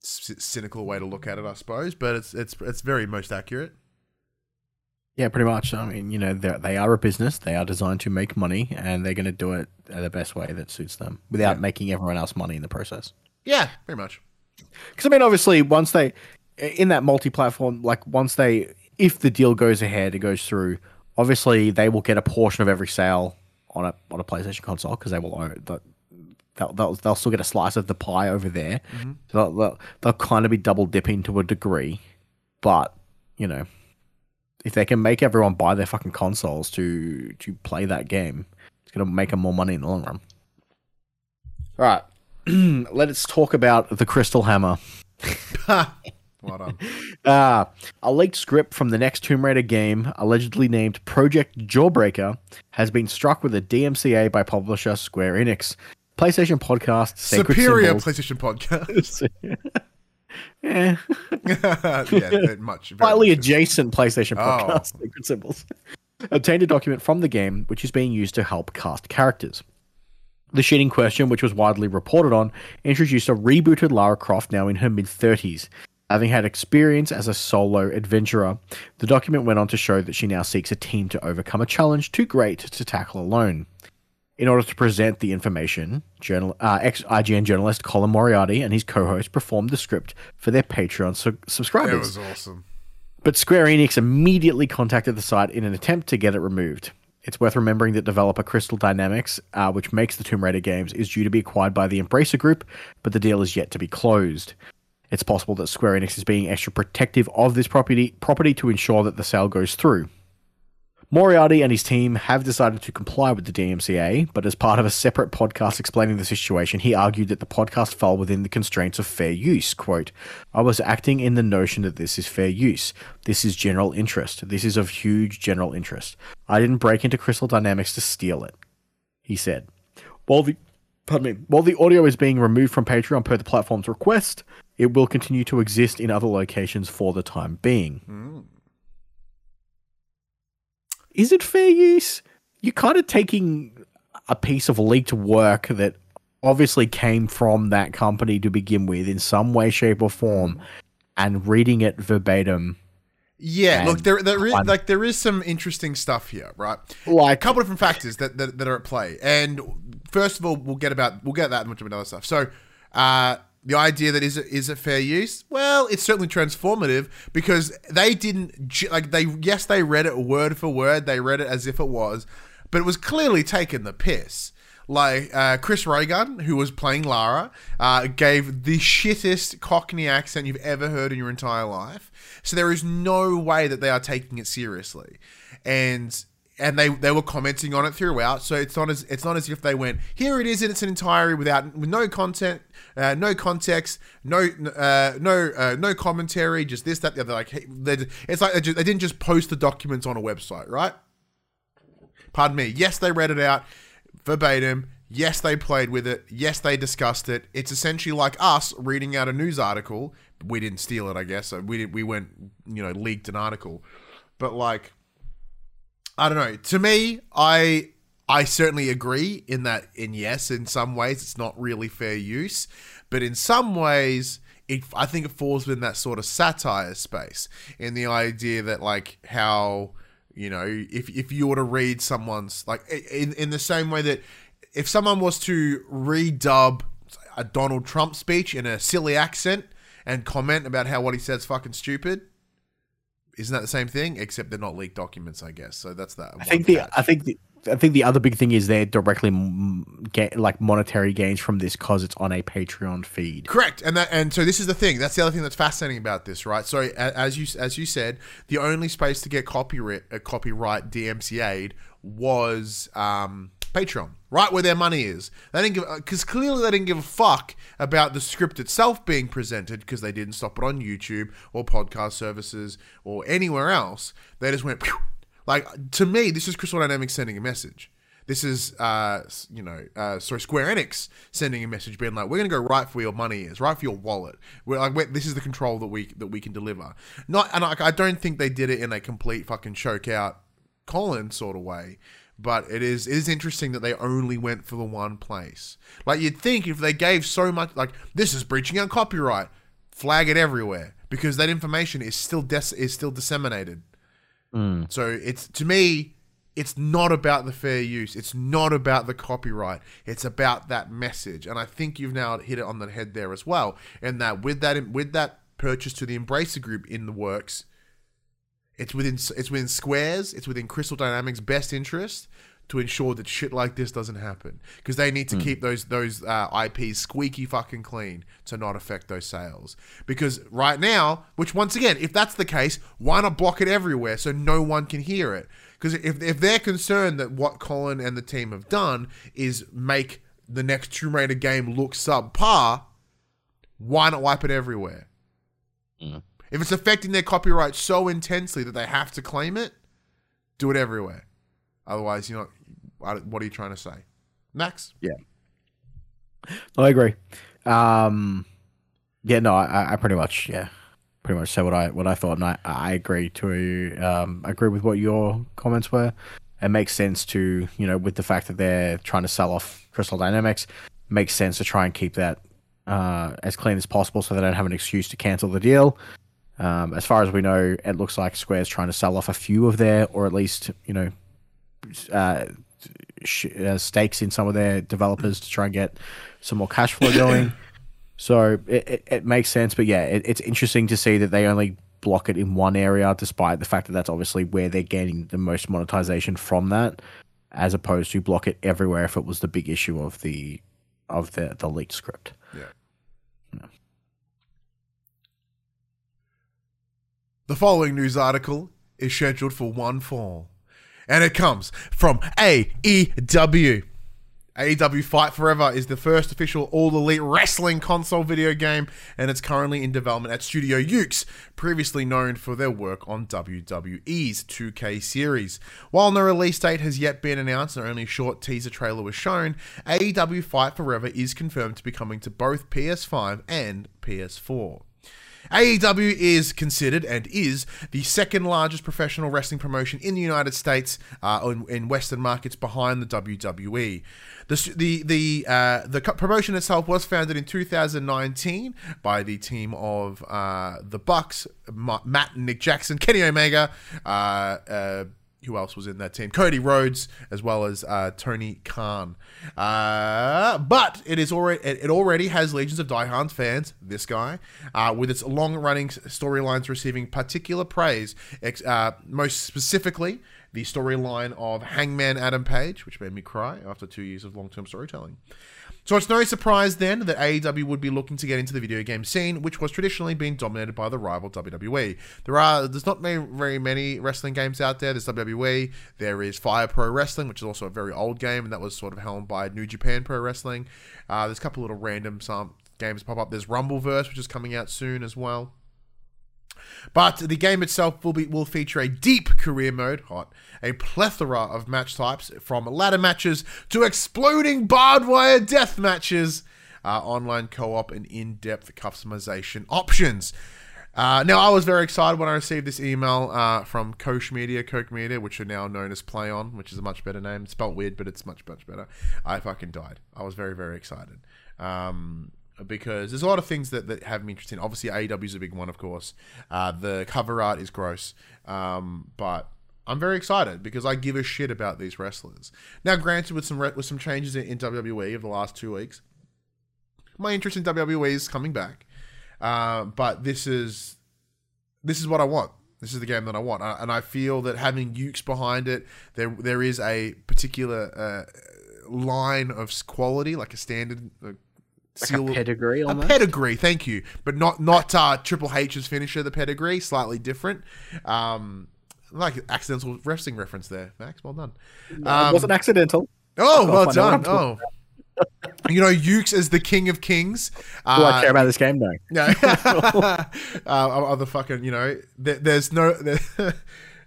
cynical way to look at it, I suppose, but it's it's it's very most accurate. Yeah, pretty much. I mean, you know, they they are a business. They are designed to make money, and they're going to do it the best way that suits them without Yeah. making everyone else money in the process. Yeah, pretty much. Because I mean, obviously, once they in that multi-platform, like once they, if the deal goes ahead, it goes through. Obviously, they will get a portion of every sale on a on a PlayStation console because they will own the, they'll, they'll they'll still get a slice of the pie over there. Mm-hmm. So they'll, they'll, they'll kind of be double dipping to a degree, but you know, if they can make everyone buy their fucking consoles to to play that game, it's gonna make them more money in the long run. All right, let's talk about the Crystal Hammer. Well done. Uh, a leaked script from the next Tomb Raider game, allegedly named Project Jawbreaker, has been struck with a DMCA by publisher Square Enix. PlayStation podcast Superior Symbols. PlayStation podcast. Eh, yeah, much. very slightly adjacent PlayStation Oh. podcast Sacred Symbols. Obtained a document from the game which is being used to help cast characters. The sheet in question, which was widely reported on, introduced a rebooted Lara Croft now in her mid 30s. Having had experience as a solo adventurer, the document went on to show that she now seeks a team to overcome a challenge too great to tackle alone. In order to present the information, journal, uh, ex IGN journalist Colin Moriarty and his co host performed the script for their Patreon su- That subscribers. was awesome. But Square Enix immediately contacted the site in an attempt to get it removed. It's worth remembering that developer Crystal Dynamics, uh, which makes the Tomb Raider games, is due to be acquired by the Embracer Group, but the deal is yet to be closed. It's possible that Square Enix is being extra protective of this property property to ensure that the sale goes through. Moriarty and his team have decided to comply with the DMCA, but as part of a separate podcast explaining the situation, he argued that the podcast fell within the constraints of fair use. Quote, I was acting in the notion that this is fair use. This is general interest. This is of huge general interest. I didn't break into Crystal Dynamics to steal it, he said. While the pardon me, while the audio is being removed from Patreon per the platform's request, it will continue to exist in other locations for the time being. Hmm. Is it fair use? You're kind of taking a piece of leaked work that obviously came from that company to begin with in some way, shape, or form and reading it verbatim. Yeah, look, there, there is, like there is some interesting stuff here, right? Like a couple different factors that, that, that are at play. And first of all, we'll get about we'll get that much of another stuff. So, uh, the idea that is it is it fair use? Well, it's certainly transformative because they didn't like they yes they read it word for word. They read it as if it was, but it was clearly taking the piss. Like uh, Chris Ray Gun, who was playing Lara, uh, gave the shittest Cockney accent you've ever heard in your entire life. So there is no way that they are taking it seriously, and and they they were commenting on it throughout. So it's not as it's not as if they went here it is in its entirety without with no content, uh, no context, no uh, no uh, no commentary, just this that the other. Like it's like they, just, they didn't just post the documents on a website, right? Pardon me. Yes, they read it out verbatim. Yes, they played with it. Yes, they discussed it. It's essentially like us reading out a news article, we didn't steal it, I guess. So we didn't, we went, you know, leaked an article. But like, I don't know. To me, I I certainly agree in that. In yes, in some ways, it's not really fair use, but in some ways, it I think it falls within that sort of satire space. In the idea that like how you know if if you were to read someone's like in in the same way that if someone was to redub a Donald Trump speech in a silly accent and comment about how what he says fucking stupid. Isn't that the same thing? Except they're not leaked documents, I guess. So that's that. I think the I think the I think the other big thing is they're directly get like monetary gains from this because it's on a Patreon feed. Correct, and that and so this is the thing. That's the other thing that's fascinating about this, right? So as you as you said, the only space to get copyright uh, copyright DMCA'd was um, Patreon, right where their money is. They didn't give because clearly they didn't give a fuck about the script itself being presented because they didn't stop it on YouTube or podcast services or anywhere else. They just went like to me. This is Crystal Dynamics sending a message. This is, uh, you know, uh, sorry, Square Enix sending a message, being like, "We're going to go right for your money is, right for your wallet. We're like, we're, this is the control that we that we can deliver." Not, and I, I don't think they did it in a complete fucking choke out Colin sort of way. But it is it is interesting that they only went for the one place. Like you'd think if they gave so much, like this is breaching our copyright, flag it everywhere because that information is still des- is still disseminated. Hmm. So it's to me, it's not about the fair use. It's not about the copyright. It's about that message. And I think you've now hit it on the head there as well. And that with that with that purchase to the Embracer Group in the works, it's within it's within Squares, it's within Crystal Dynamics' best interest to ensure that shit like this doesn't happen because they need to keep those those uh, IPs squeaky fucking clean to not affect those sales. Because right now, which once again, if that's the case, why not block it everywhere so no one can hear it? Because if if they're concerned that what Colin and the team have done is make the next Tomb Raider game look subpar, why not wipe it everywhere? If it's affecting their copyright so intensely that they have to claim it, do it everywhere. Otherwise, you're not. What are you trying to say, Max? Yeah, I agree. Um, yeah, no, I, I pretty much, yeah, pretty much said what I what I thought, and I, I agree to um, agree with what your comments were. It makes sense to you know with the fact that they're trying to sell off Crystal Dynamics, makes sense to try and keep that uh, as clean as possible so they don't have an excuse to cancel the deal. Um, as far as we know, it looks like Square's trying to sell off a few of their, or at least you know, uh, sh- uh, stakes in some of their developers to try and get some more cash flow going. so it, it, it makes sense, but yeah, it, it's interesting to see that they only block it in one area, despite the fact that that's obviously where they're getting the most monetization from that, as opposed to block it everywhere if it was the big issue of the of the the leaked script. The following news article is scheduled for one fall, and it comes from AEW. AEW Fight Forever is the first official All Elite Wrestling console video game, and it's currently in development at Studio Yuke's, previously known for their work on WWE's 2K series. While no release date has yet been announced and only a short teaser trailer was shown, AEW Fight Forever is confirmed to be coming to both PS5 and PS4. AEW is considered and is the second largest professional wrestling promotion in the United States uh, in, in Western markets behind the WWE. The the the uh, the promotion itself was founded in 2019 by the team of uh, the Bucks, Matt and Nick Jackson, Kenny Omega. Who else was in that team? Cody Rhodes, as well as uh, Tony Khan. Uh, but it is already it, it already has legions of diehard fans. This guy, uh, with its long-running storylines receiving particular praise, ex- uh, most specifically the storyline of Hangman Adam Page, which made me cry after two years of long-term storytelling. So it's no surprise then that AEW would be looking to get into the video game scene, which was traditionally being dominated by the rival WWE. There are there's not very many wrestling games out there. There's WWE. There is Fire Pro Wrestling, which is also a very old game, and that was sort of helmed by New Japan Pro Wrestling. Uh, there's a couple little random some games pop up. There's Rumbleverse, which is coming out soon as well. But the game itself will be will feature a deep career mode, hot, a plethora of match types from ladder matches to exploding barbed wire death matches. uh, online co-op, and in-depth customization options. Uh, now, I was very excited when I received this email uh, from Koch Media, Coke Media, which are now known as Plaion, which is a much better name. It's spelled weird, but it's much, much better. I fucking died. I was very, very excited. Um, because there's a lot of things that, that have me interested. Obviously, AEW is a big one, of course. Uh, the cover art is gross, um, but I'm very excited because I give a shit about these wrestlers. Now, granted, with some re- with some changes in, in WWE of the last two weeks, my interest in WWE is coming back. Uh, but this is this is what I want. This is the game that I want, uh, and I feel that having Yuke's behind it, there there is a particular uh, line of quality, like a standard uh, Like a pedigree a pedigree, thank you, but not not uh, Triple H's finisher. The pedigree, slightly different. Um, like accidental wrestling reference there, Max. Well done. it Um, wasn't accidental. Oh, well find out what I'm done. Oh, you know, Yuke's is the king of kings. Uh, Do I care about this game? No. no, uh, other fucking, you know, there, there's no. There,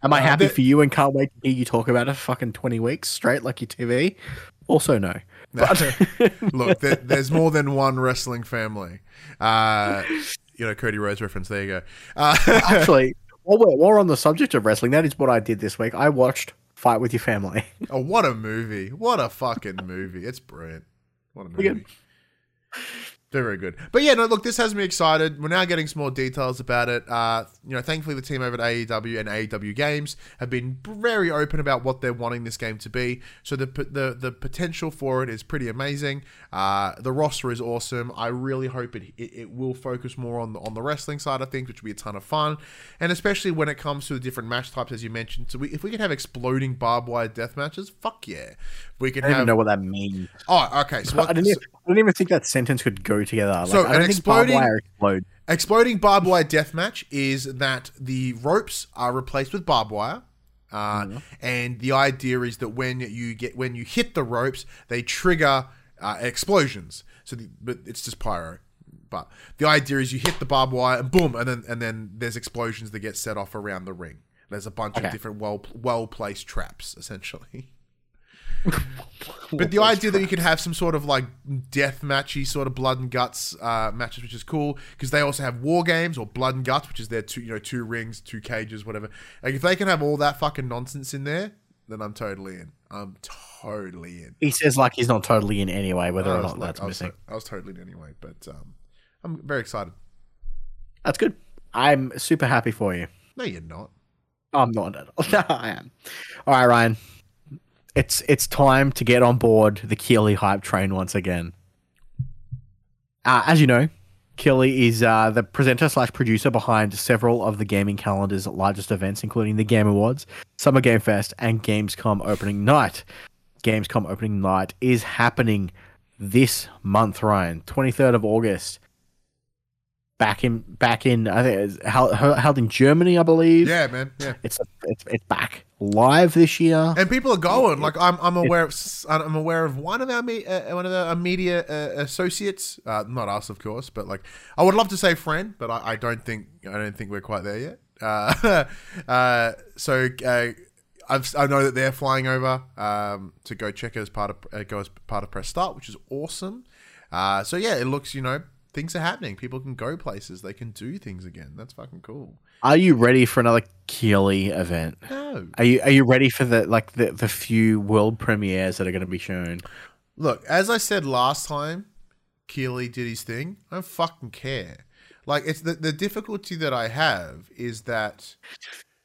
Am I Uh, happy for you and can't wait to hear you talk about it for fucking 20 weeks straight like your TV? Also, no. Look, there, there's more than one wrestling family. Uh, you know, Cody Rhodes reference. There you go. Uh, Actually, while we're, while we're on the subject of wrestling, that is what I did this week. I watched Fight with Your Family. oh, what a movie! What a fucking movie! It's brilliant. What a movie. Very, very good. But yeah, no, look, this has me excited. We're now getting some more details about it. Uh, you know, thankfully, the team over at AEW and AEW Games have been very open about what they're wanting this game to be. So the the the potential for it is pretty amazing. Uh, the roster is awesome. I really hope it, it it will focus more on the on the wrestling side of things, which will be a ton of fun, and especially when it comes to the different match types, as you mentioned. So we, if we could have exploding barbed wire death matches, fuck yeah, we can I don't have. even know what that means. Oh, okay. So what, I, didn't even, I didn't even think that sentence could go together. Like, So I an don't think barbed exploding- wire explode. Exploding barbed wire death match is that the ropes are replaced with barbed wire. Uh, And the idea is that when you get when you hit the ropes, they trigger uh, explosions. So, the, but it's just pyro. But the idea is you hit the barbed wire and boom, and then and then there's explosions that get set off around the ring. There's a bunch Okay. of different well well placed traps, essentially. But the idea that you can have some sort of like death matchy sort of blood and guts uh, matches, which is cool because they also have war games or blood and guts, which is their two you know two rings, two cages, whatever. Like if they can have all that fucking nonsense in there, then I'm totally in. I'm totally in. He says like he's not totally in anyway, whether or not like- that's I missing. I was totally in anyway, but um, I'm very excited. That's good. I'm super happy for you. No, you're not. I'm not at all. No, I am. All right, Ryan. It's it's time to get on board the Keighley hype train once again. Uh, as you know, Keighley is uh, the presenter slash producer behind several of the gaming calendar's largest events, including the Game Awards, Summer Game Fest, and Gamescom opening night. Gamescom opening night is happening this month, Ryan, twenty third of August. Back in back in I think it's held, held in Germany, I believe. Yeah, man. Yeah. It's it's it's back live this year. And people are going. Like I'm, I'm aware of, I'm aware of one of our me, uh, one of our media uh, associates. Uh, not us, of course, but like I would love to say friend, but I, I don't think I don't think we're quite there yet. Uh, uh, so uh, I've, I know that they're flying over um, to go check as part of uh, go as part of press start, which is awesome. Uh, so yeah, it looks you know things are happening. People can go places. They can do things again. That's fucking cool. Are you ready for another Keighley event? No. Are you are you ready for the like the, the few world premieres that are going to be shown? Look, as I said last time, Keighley did his thing. I don't fucking care. Like it's the the difficulty that I have is that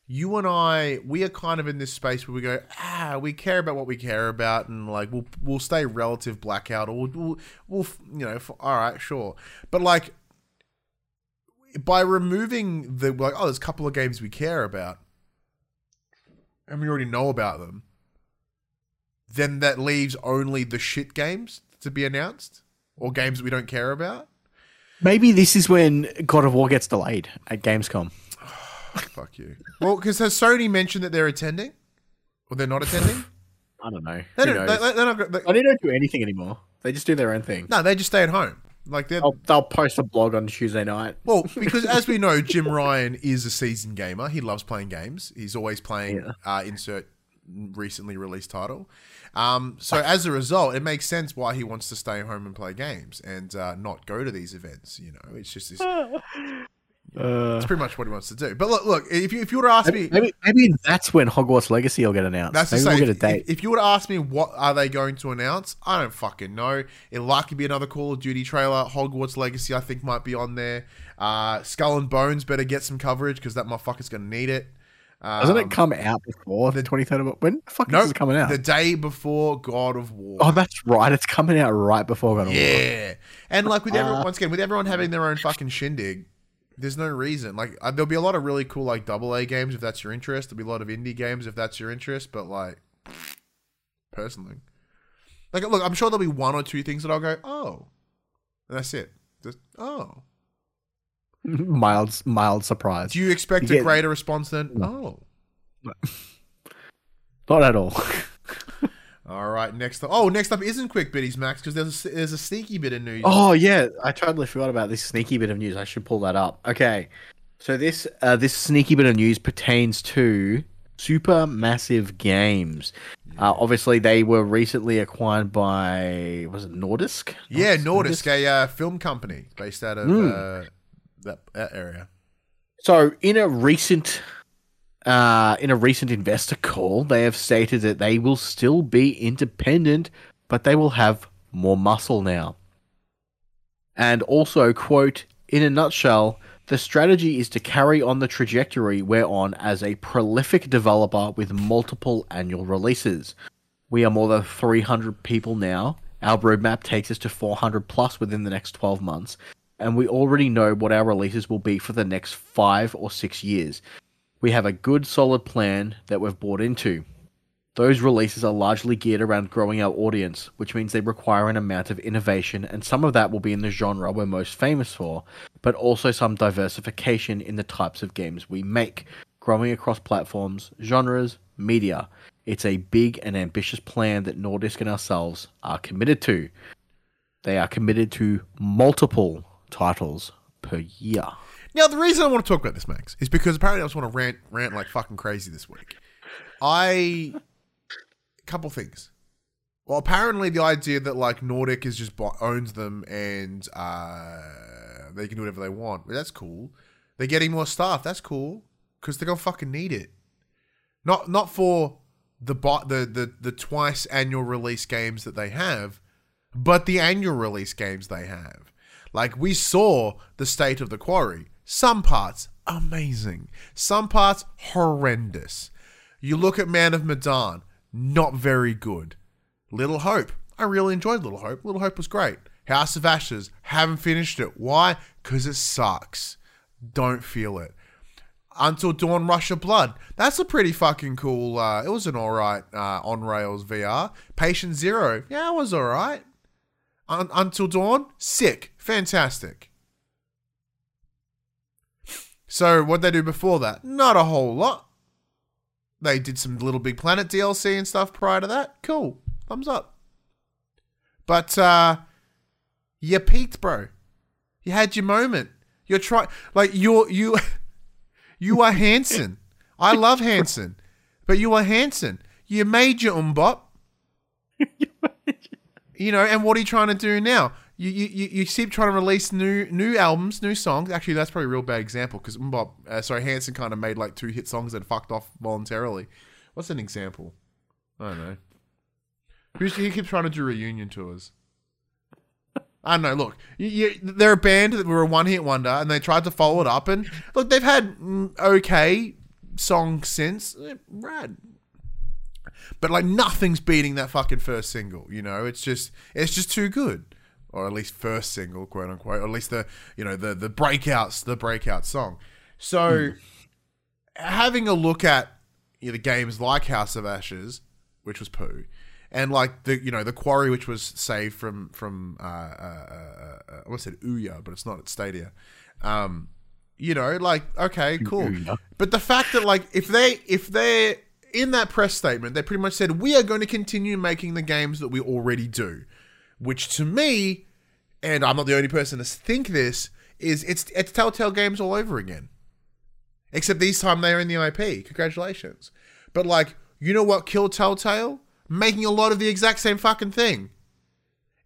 you and I we are kind of in this space where we go ah we care about what we care about and like we'll we'll stay relative blackout or we'll we'll, we'll you know f- all right sure but like by removing the like oh there's a couple of games we care about and we already know about them then that leaves only the shit games to be announced or games that we don't care about. Maybe this is when God of War gets delayed at Gamescom. Fuck you. Well, because has Sony mentioned that they're attending or they're not attending? I don't know. They Who don't, knows? they, they're not, they, they don't do anything anymore. They just do their own thing. no, they just stay at home. Like they're They'll, they'll post a blog on Tuesday night. well because as we know, Jim Ryan is a seasoned gamer. He loves playing games. He's always playing Yeah. uh, insert recently released title. Um, so as a result, it makes sense why he wants to stay home and play games and uh, not go to these events. You know, it's just this, Uh, it's pretty much what he wants to do. But look, look, if you if you were to ask me, maybe, maybe that's when Hogwarts Legacy will get announced. That's the maybe same. we'll get a If, date. if you were to ask me what are they going to announce, I don't fucking know. It'll likely be another Call of Duty trailer. Hogwarts Legacy, I think, might be on there. Uh, Skull and Bones better get some coverage because that motherfucker's gonna need it. Um, Doesn't it come out before the 23rd of when the fuck No, is it coming out? the day before God of War. oh, that's right. It's coming out right before God of War. yeah, and like with everyone, Uh, once again, with everyone having their own fucking shindig, there's no reason. Like uh, there'll be a lot of really cool like double A games if that's your interest. There'll be a lot of indie games if that's your interest. But like, personally, like look, I'm sure there'll be one or two things that I'll go, oh, and that's it. Just oh. mild, mild surprise. Do you expect You a get- greater response than oh? Not at all. All right, next up. Oh, next up isn't quick bitties, Max, because there's a, there's a sneaky bit of news. oh yeah, I totally forgot about this sneaky bit of news. I should pull that up. Okay, so this uh, this sneaky bit of news pertains to Supermassive Games. Uh, obviously, they were recently acquired by was it Nordisk? yeah, Nordisk, a uh, film company based out of uh, that, that area. So, in a recent uh, in a recent investor call, they have stated that they will still be independent, but they will have more muscle now. And also, quote, in a nutshell, the strategy is to carry on the trajectory we're on as a prolific developer with multiple annual releases. We are more than 300 people now. Our roadmap takes us to 400 plus within the next 12 months, and we already know what our releases will be for the next five or six years. We have a good solid plan that we've bought into. Those releases are largely geared around growing our audience, which means they require an amount of innovation, and some of that will be in the genre we're most famous for, but also some diversification in the types of games we make, growing across platforms, genres, media. It's a big and ambitious plan that Nordisk and ourselves are committed to. They are committed to multiple titles per year. Now, the reason I want to talk about this, Max, is because apparently I just want to rant, rant like fucking crazy this week. I, couple things. Well, apparently the idea that like Nordic is just owns them and uh, they can do whatever they want. That's cool. They're getting more staff. That's cool because they're gonna fucking need it. Not not for the the the the twice annual release games that they have, but the annual release games they have. Like we saw the state of the quarry. Some parts amazing, some parts horrendous. You look at Man of Medan, not very good. Little Hope, I really enjoyed Little Hope. Little Hope was great. House of Ashes, haven't finished it. Why? Because it sucks. Don't feel it. Until Dawn Rush of Blood. That's a pretty fucking cool. Uh, it was an alright uh, on rails VR. Patient Zero. Yeah, it was alright. Un- Until Dawn. Sick. Fantastic. So, what they do before that? Not a whole lot. They did some Little Big Planet DLC and stuff prior to that. Cool. Thumbs up. But, uh, you peaked, bro. You had your moment. You're trying, like, you're, you. You are Hanson. I love Hanson. But you are Hanson. You made your MMMBop. you know, and what are you trying to do now? You, you, you keep trying to release new new albums, new songs. Actually, that's probably a real bad example because MMMBop, uh, sorry, Hanson kind of made like two hit songs and fucked off voluntarily. What's an example? I don't know. Who's, he keeps trying to do reunion tours. I don't know. Look, you, you, they're a band that were a one hit wonder, and they tried to follow it up. And look, they've had mm, okay songs since. Eh, Rad. But like nothing's beating that fucking first single. You know, it's just it's just too good, or at least first single, quote unquote, or at least the you know the the breakouts, the breakout song. So having a look at you know, the games like House of Ashes, which was poo, and like the you know the quarry which was saved from from uh, uh, uh, uh, I almost said Ouya, but it's not at Stadia. Um, you know, like okay, cool. Ouya. But the fact that like if they if they're in that press statement, they pretty much said we are going to continue making the games that we already do, which to me, and I'm not the only person to think this, is it's it's Telltale Games all over again. Except this time they're in the IP. Congratulations. But like You know what killed Telltale? Making a lot of the exact same fucking thing.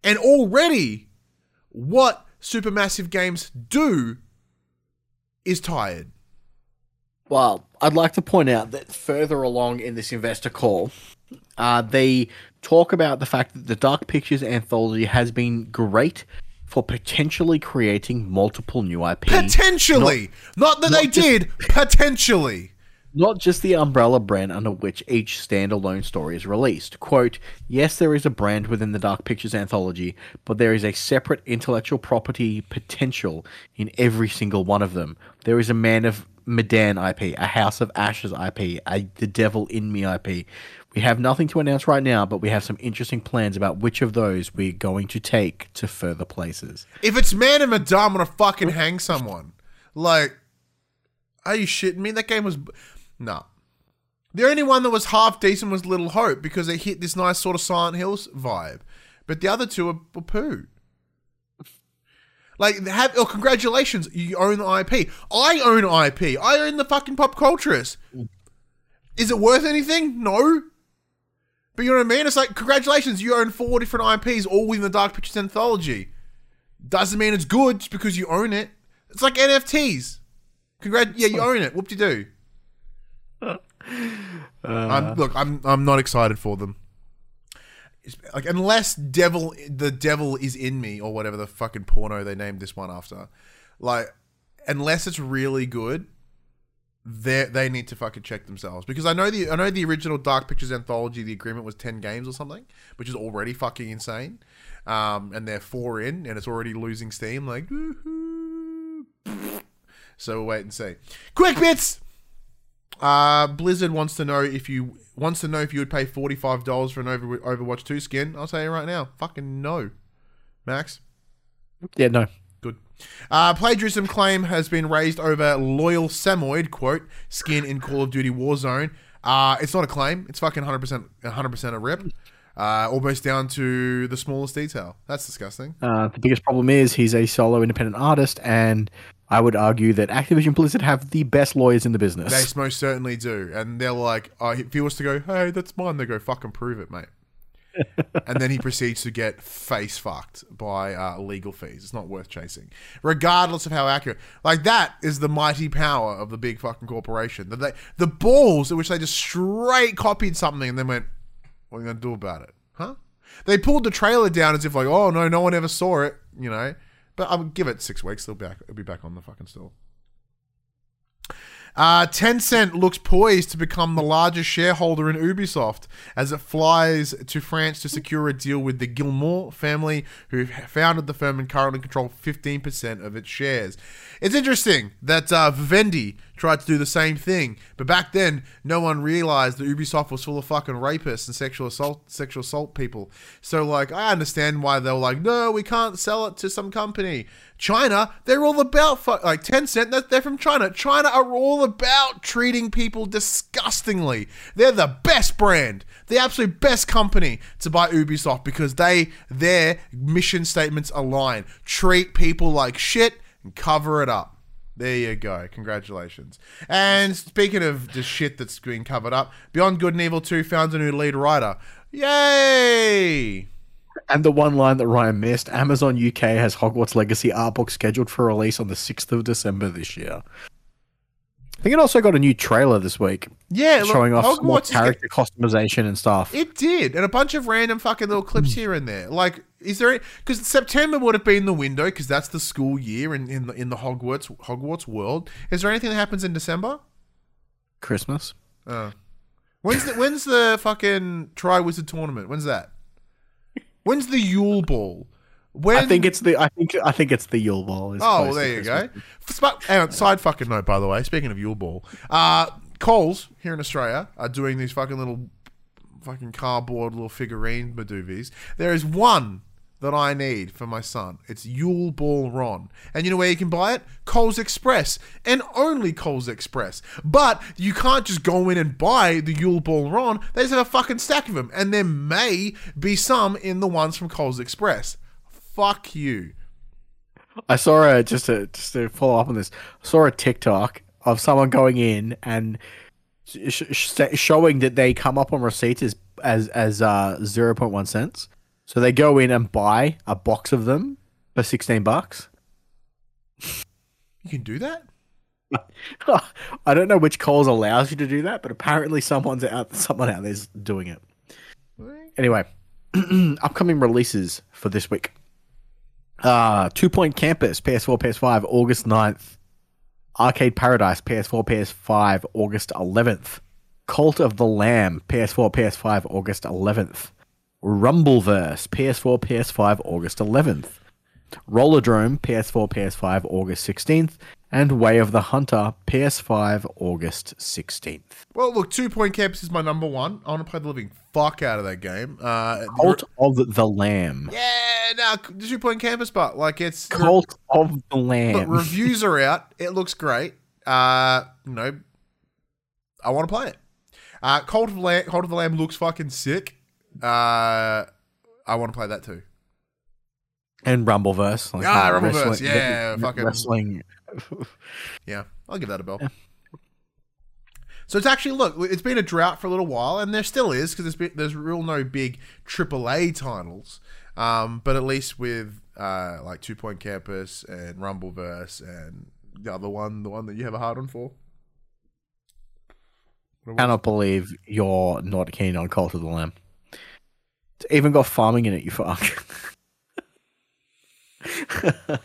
And already, what Supermassive Games do is tired. Well, I'd like to point out that further along in this investor call, uh, they talk about the fact that the Dark Pictures anthology has been great for potentially creating multiple new IP. Potentially! Not, that not they just- did, potentially. not just the umbrella brand under which each standalone story is released. Quote, yes, there is a brand within the Dark Pictures anthology, but there is a separate intellectual property potential in every single one of them. There is a Man of Medan IP, a House of Ashes IP, a The Devil in Me IP. We have nothing to announce right now, but we have some interesting plans about which of those we're going to take to further places. If it's Man of Medan, I'm gonna fucking hang someone. Like, are you shitting me? That game was. No. The only one that was half decent was Little Hope because it hit this nice sort of Silent Hills vibe. But the other two are, were poo. Like, have oh, congratulations, you own the IP. I own IP. I own the fucking popculturist. Is it worth anything? No. But you know what I mean? It's like, congratulations, you own four different IPs, all within the Dark Pictures anthology. Doesn't mean it's good just because you own it. It's like NFTs. Congrat, yeah, you own it. Whoop de doo. I'm look. I'm I'm not excited for them. It's, like unless devil, the devil is in me or whatever the fucking porno they named this one after. Like, unless it's really good, they they need to fucking check themselves because I know the I know the original Dark Pictures anthology. The agreement was ten games or something, which is already fucking insane. Um, and they're four in, and it's already losing steam. Like, so we'll wait and see. Quick bits. Uh, Blizzard wants to know if you wants to know if you would pay forty five dollars for an Over, Overwatch two skin. I'll tell you right now, fucking no, Max. Yeah, no. Uh, plagiarism claim has been raised over loyal Samoyed quote skin in Call of Duty Warzone. Uh, it's not a claim. It's fucking hundred percent, hundred percent a rip. Uh, almost down to the smallest detail. That's disgusting. Uh, the biggest problem is he's a solo independent artist, and I would argue that Activision Blizzard have the best lawyers in the business. They most certainly do. And they're like, oh, if he was to go, hey, that's mine, they go, fucking prove it, mate. And then he proceeds to get face fucked by uh, legal fees. It's not worth chasing, regardless of how accurate. Like that is the mighty power of the big fucking corporation. That they, the balls at which they just straight copied something and then went, "What are you gonna do about it?" Huh? They pulled the trailer down as if like, "Oh no, no one ever saw it," you know. But I'll give it six weeks. They'll be back. It'll be back on the fucking store. Uh, Tencent looks poised to become the largest shareholder in Ubisoft as it flies to France to secure a deal with the Guillemot family, who founded the firm and currently control 15% of its shares. It's interesting that uh, Vivendi tried to do the same thing, but back then, no one realized that Ubisoft was full of fucking rapists and sexual assault, sexual assault people. So, like, I understand why they were like, no, we can't sell it to some company. China, they're all about like Tencent. they're- They're from China. China are all about treating people disgustingly. They're the best brand, the absolute best company to buy Ubisoft because they their mission statements align. Treat people like shit and cover it up. There you go. Congratulations. And speaking of the shit that's being covered up, Beyond Good and Evil 2 found a new lead writer. Yay! And the one line that Ryan missed Amazon UK has Hogwarts Legacy art book scheduled for release on the 6th of December this year. I think it also got a new trailer this week Yeah, look, showing off more Hogwarts get- character customization and stuff. It did, and a bunch of random fucking little clips here and there. Like, is there? Because September would have been the window, because that's the school year in, in the in the Hogwarts Hogwarts world. Is there anything that happens in December? Christmas. Uh, when's the when's the fucking Tri Wizard tournament? When's that? When's the Yule Ball? When I think it's the I think I think it's the Yule Ball. is Oh, well, there you Christmas. go. Sp- hang on, side fucking note, by the way. Speaking of Yule Ball, uh, Coles here in Australia are doing these fucking little, fucking cardboard little figurine Maduvis. There is one that I need for my son. It's Yule Ball Ron, and you know where you can buy it? Coles Express, and only Coles Express. But you can't just go in and buy the Yule Ball Ron. They just have a fucking stack of them, and there may be some in the ones from Coles Express. Fuck you. I saw a just to just to follow up on this. I saw a TikTok of someone going in and sh- sh- showing that they come up on receipts as as as uh 0.1 cents. So they go in and buy a box of them for 16 bucks. You can do that. I don't know which Coles allows you to do that, but apparently someone's out someone out there's doing it. Anyway, upcoming releases for this week. Uh Two Point Campus, PS4, PS5, August 9th. Arcade Paradise, PS4, PS5, August 11th. Cult of the Lamb, PS4, PS5, August 11th. Rumbleverse, PS4, PS5, August 11th. Rollerdrome, PS4, PS5, August 16th. And Way of the Hunter, PS5, August 16th. Well, look, Two Point Campus is my number one. I want to play the living fuck out of that game. Uh, the- Cult of the Lamb. yeah, no, Two Point Campus, but like it's Cult of the Look, Lamb. reviews are out. It looks great. Uh, you know, I want to play it. Uh, Cult of Lamb, Cult of the Lamb looks fucking sick. Uh, I want to play that too. and Rumbleverse. Like, Ah, Rumbleverse, wrestling- yeah, fucking- wrestling. Yeah, I'll give that a bell. So it's actually look, it's been a drought for a little while, and there still is because there's been, there's real no big AAA titles. Um, but at least with uh, like Two Point Campus and Rumbleverse and the other one, the one that you have a hard on for. It? Cannot believe you're not keen on Cult of the Lamb. It's even got farming in it, you fuck.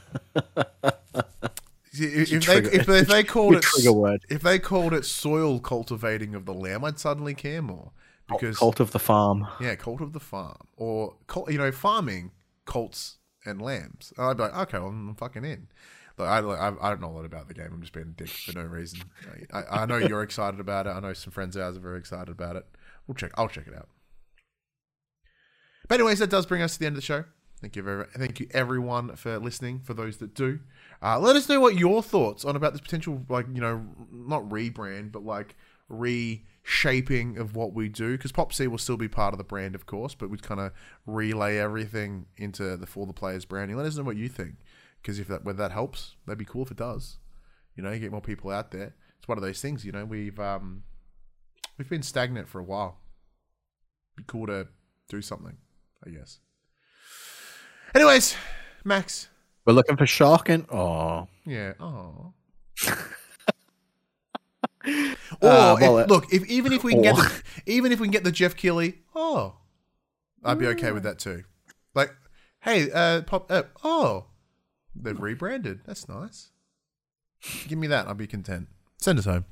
If, if they if they, if they called it word. if they called it soil cultivating of the lamb, I'd suddenly care more because Cult of the Farm. yeah, cult of the farm or cult, you know farming cults and lambs. And I'd be like, okay, well, I'm fucking in. But I, I I don't know a lot about the game. I'm just being a dick for no reason. I, I know you're excited about it. I know some friends of ours are very excited about it. We'll check. I'll check it out. But anyways, that does bring us to the end of the show. Thank you, very, thank you everyone for listening. For those that do, uh, let us know what your thoughts on about this potential, like you know, not rebrand, but like reshaping of what we do. Because Pop C will still be part of the brand, of course, but we'd kind of relay everything into the for the players branding. Let us know what you think. Because if that whether that helps, that'd be cool if it does. You know, you get more people out there. It's one of those things. You know, we've um, we've been stagnant for a while. Be cool to do something, I guess. Anyways, Max. We're looking for Shark and oh, Yeah. Oh. or Uh, well, if- look, if even if we can get the, even if we can get the Jeff Keighley, oh, I'd be okay with that too. Like, hey, uh, pop, uh, oh, they've rebranded. That's nice. Give me that. I'll be content. Send us home.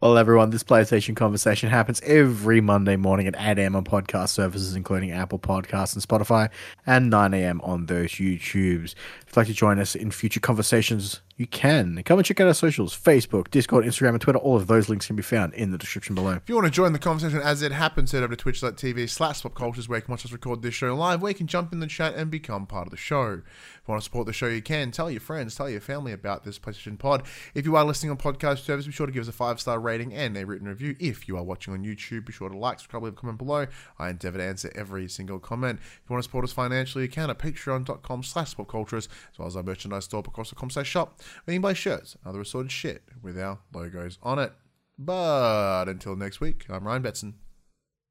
Well, everyone, this PlayStation conversation happens every Monday morning at 8 a.m. on podcast services, including Apple Podcasts and Spotify, and 9 a.m. on those YouTubes. If you'd like to join us in future conversations, you can. Come and check out our socials Facebook, Discord, Instagram, and Twitter. All of those links can be found in the description below. If you want to join the conversation as it happens, head over to twitch.tv slash popculturist where you can watch us record this show live, where you can jump in the chat and become part of the show. If you want to support the show, you can. Tell your friends, tell your family about this PlayStation Pod. If you are listening on podcast service, be sure to give us a five-star rating and a written review. If you are watching on YouTube, be sure to like, subscribe, leave a comment below. I endeavor to answer every single comment. If you want to support us financially, you can at patreon.com slash popculturist, as well as our merchandise store, popculturist.com slash shop, you can buy shirts and other assorted shit with our logos on it. But until next week, I'm Ryan Betson,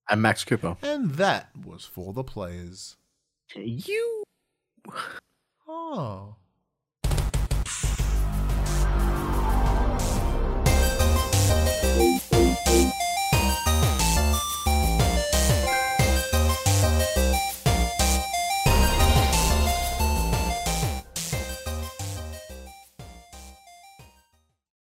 I'm Max Cooper. and that was for the players. You. Oh.